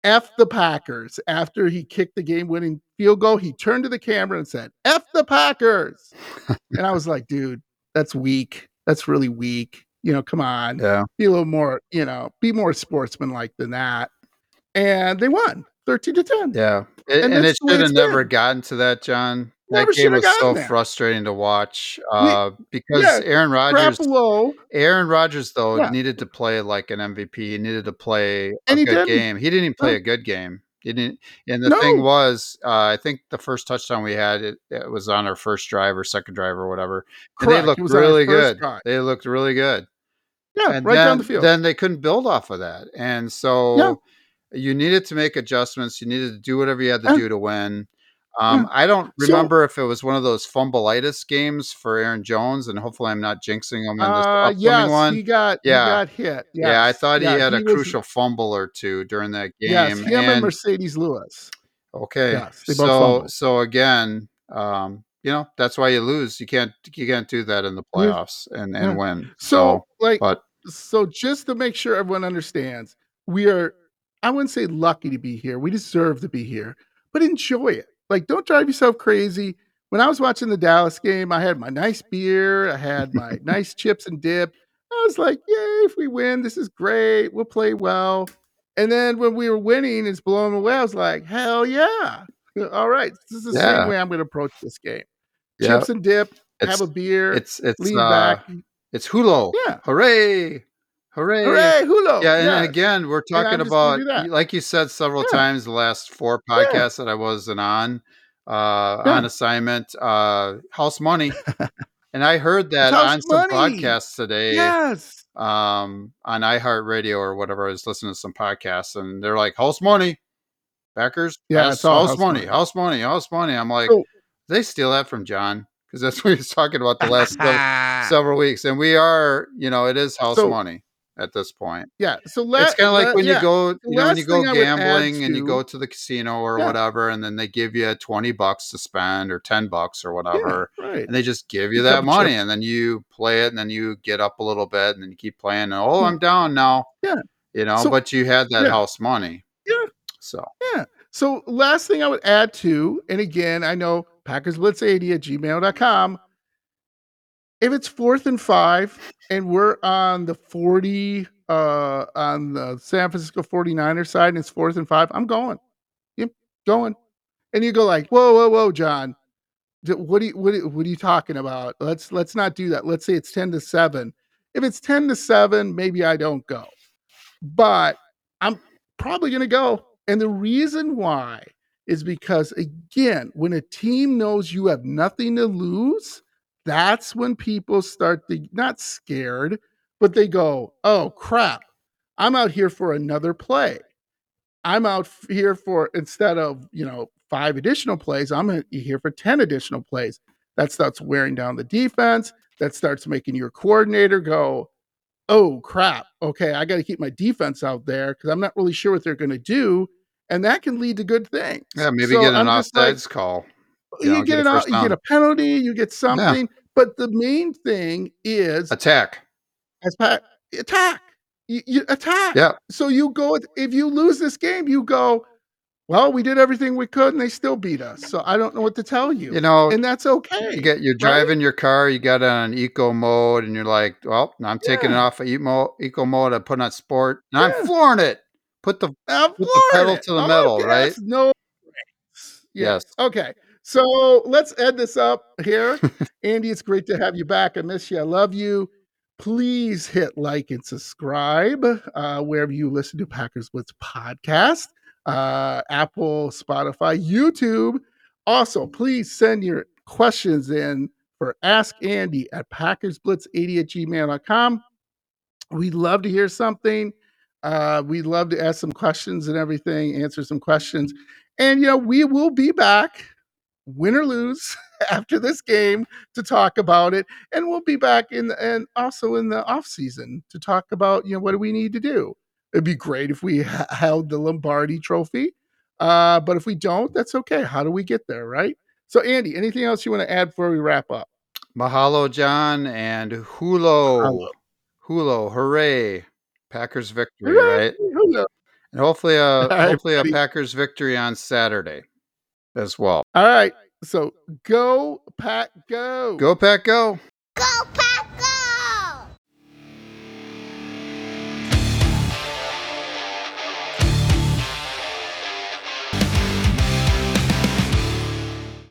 Speaker 1: F the Packers. After he kicked the game winning field goal, he turned to the camera and said, F the Packers. and I was like, dude, that's weak. That's really weak. You know, come on
Speaker 2: Yeah.
Speaker 1: be a little more, you know, be more sportsmanlike than that. And they won 13 to 10.
Speaker 2: Yeah. It,
Speaker 1: And
Speaker 2: and, it should have never gotten to that, John. That game was so
Speaker 1: there.
Speaker 2: frustrating to watch uh, because
Speaker 1: Yeah,
Speaker 2: Aaron Rodgers, Aaron Rodgers though
Speaker 1: Yeah.
Speaker 2: needed to play like an MVP. He needed to play a
Speaker 1: And he
Speaker 2: good
Speaker 1: didn't.
Speaker 2: game. He didn't even play
Speaker 1: No.
Speaker 2: a good game. He didn't. And the thing was, uh, I think the first touchdown we had it, it was on our first drive or second drive or whatever. And
Speaker 1: correct.
Speaker 2: they looked
Speaker 1: It was on our
Speaker 2: really good.
Speaker 1: drive.
Speaker 2: They looked really good.
Speaker 1: Yeah,
Speaker 2: and
Speaker 1: right
Speaker 2: then,
Speaker 1: down the field.
Speaker 2: Then they couldn't build off of that, and so you needed to make adjustments. You needed to do whatever you had to
Speaker 1: Yeah.
Speaker 2: do to win. Um, I don't
Speaker 1: So-
Speaker 2: remember if it was one of those fumbleitis games for Aaron Jones, and hopefully I'm not jinxing him in this
Speaker 1: uh,
Speaker 2: upcoming
Speaker 1: yes,
Speaker 2: one.
Speaker 1: he got
Speaker 2: Yeah.
Speaker 1: he got hit.
Speaker 2: Yeah, I
Speaker 1: Yes.
Speaker 2: thought he
Speaker 1: Yeah,
Speaker 2: had a
Speaker 1: was-
Speaker 2: crucial fumble or two during that game.
Speaker 1: Yes, him and,
Speaker 2: and-
Speaker 1: Marcedes Lewis.
Speaker 2: Okay.
Speaker 1: Yes,
Speaker 2: so
Speaker 1: fumbled.
Speaker 2: so again, um, you know, that's why you lose. You can't you can't do that in the playoffs and and win.
Speaker 1: So, like,
Speaker 2: but
Speaker 1: so just to make sure everyone understands, we are, I wouldn't say lucky to be here. We deserve to be here, but enjoy it. Like, don't drive yourself crazy. when I was watching the Dallas game, I had my nice beer, I had my nice chips and dip. I was like, "Yay! If we win, this is great. We'll play well." And then when we were winning, it's blowing away. I was like, "Hell yeah! All right, this is the
Speaker 2: Yeah.
Speaker 1: same way I'm going to approach this game.
Speaker 2: Yeah.
Speaker 1: Chips and dip,
Speaker 2: It's
Speaker 1: have a beer,
Speaker 2: it's it's
Speaker 1: lean
Speaker 2: uh,
Speaker 1: back.
Speaker 2: it's Hulo.
Speaker 1: Yeah.
Speaker 2: Hooray! Hooray!
Speaker 1: Hooray, Hulo!
Speaker 2: Yeah, and again, we're talking about like you said several
Speaker 1: Yeah.
Speaker 2: times the last four
Speaker 1: Yeah.
Speaker 2: podcasts that I wasn't on uh
Speaker 1: Yeah.
Speaker 2: on assignment, uh house money. and I heard that on some podcasts today.
Speaker 1: Yes.
Speaker 2: um on iHeartRadio or whatever. I was listening to some podcasts and they're like house money, Packers,
Speaker 1: Yeah,
Speaker 2: house, house
Speaker 1: house
Speaker 2: money,
Speaker 1: money.
Speaker 2: house money, house money. I'm like,
Speaker 1: So-
Speaker 2: they steal that from John because that's what he was talking about the last sev- several weeks, and we are, you know, it is house
Speaker 1: So-
Speaker 2: money at this point.
Speaker 1: yeah. So let,
Speaker 2: it's kind of like when
Speaker 1: yeah.
Speaker 2: you go, you know, when you go gambling and you go to the casino or
Speaker 1: Yeah.
Speaker 2: whatever, and then they give you twenty bucks to spend or ten bucks or
Speaker 1: Yeah,
Speaker 2: whatever
Speaker 1: right.
Speaker 2: and they just give you
Speaker 1: A
Speaker 2: that money and then you play it and then you get up a little bit and then you keep playing and oh
Speaker 1: Hmm.
Speaker 2: i'm down now
Speaker 1: Yeah.
Speaker 2: you know
Speaker 1: So-
Speaker 2: but you had that
Speaker 1: Yeah.
Speaker 2: house money
Speaker 1: Yeah.
Speaker 2: so yeah.
Speaker 1: So last thing I would add to, and again, I know PackersBlitz80 at gmail.com. If it's fourth and five and we're on the 40 uh on the San Francisco 49er side and it's fourth and five, I'm going. Yep, going. And you go like, whoa, whoa, whoa, John. What are you what are, what are you talking about? Let's let's not do that. Let's say it's 10 to 7. If it's 10 to 7, maybe I don't go. But I'm probably to go. And the reason why is because, again, when a team knows you have nothing to lose, that's when people start to not scared, but they go, oh crap, I'm out here for another play. I'm out here for, instead of, you know, five additional plays, I'm here for 10 additional plays. That starts wearing down the defense. That starts making your coordinator go, oh crap, okay, I got to keep my defense out there because I'm not really sure what they're going to do. And that can lead to good things.
Speaker 2: yeah maybe
Speaker 1: So
Speaker 2: get an
Speaker 1: I'm just like,
Speaker 2: offsides call
Speaker 1: you,
Speaker 2: you know,
Speaker 1: get,
Speaker 2: get
Speaker 1: an, you get a penalty, you get something. But the main thing is
Speaker 2: attack
Speaker 1: as Pat, attack. You, you attack.
Speaker 2: yeah
Speaker 1: So you go if you lose this game, you go, well, we did everything we could and they still beat us. So I don't know what to tell you.
Speaker 2: you know
Speaker 1: and that's okay.
Speaker 2: you get you're
Speaker 1: right?
Speaker 2: driving your car you got on eco mode and you're like well i'm taking it off of eco, eco mode i put it on sport and
Speaker 1: Yeah.
Speaker 2: i'm flooring it put the Put the pedal
Speaker 1: it.
Speaker 2: to the
Speaker 1: Oh,
Speaker 2: metal, right?
Speaker 1: No brakes.
Speaker 2: Yes.
Speaker 1: Okay. So let's end this up here. Andy, it's great to have you back. I miss you. I love you. Please hit like and subscribe uh, wherever you listen to Packers Blitz podcast, uh, Apple, Spotify, YouTube. Also, please send your questions in for Ask Andy at PackersBlitz80 at gmail.com. We'd love to hear something. Uh, we'd love to ask some questions and everything, answer some questions. And, you know, we will be back, win or lose, after this game to talk about it. And we'll be back in the, and also in the off season to talk about, you know, what do we need to do? It'd be great if we ha- held the Lombardi trophy. Uh, but if we don't, that's okay. How do we get there, right? So, Andy, anything else you want to add before we wrap up?
Speaker 2: mahalo john and hulo
Speaker 1: Mahalo.
Speaker 2: hulo hooray packers victory
Speaker 1: Hooray!
Speaker 2: right
Speaker 1: Hooray!
Speaker 2: and hopefully a hopefully a packers victory on saturday as well.
Speaker 1: All right. So go, Pack, go.
Speaker 2: Go, Pack, go. Go, Pack.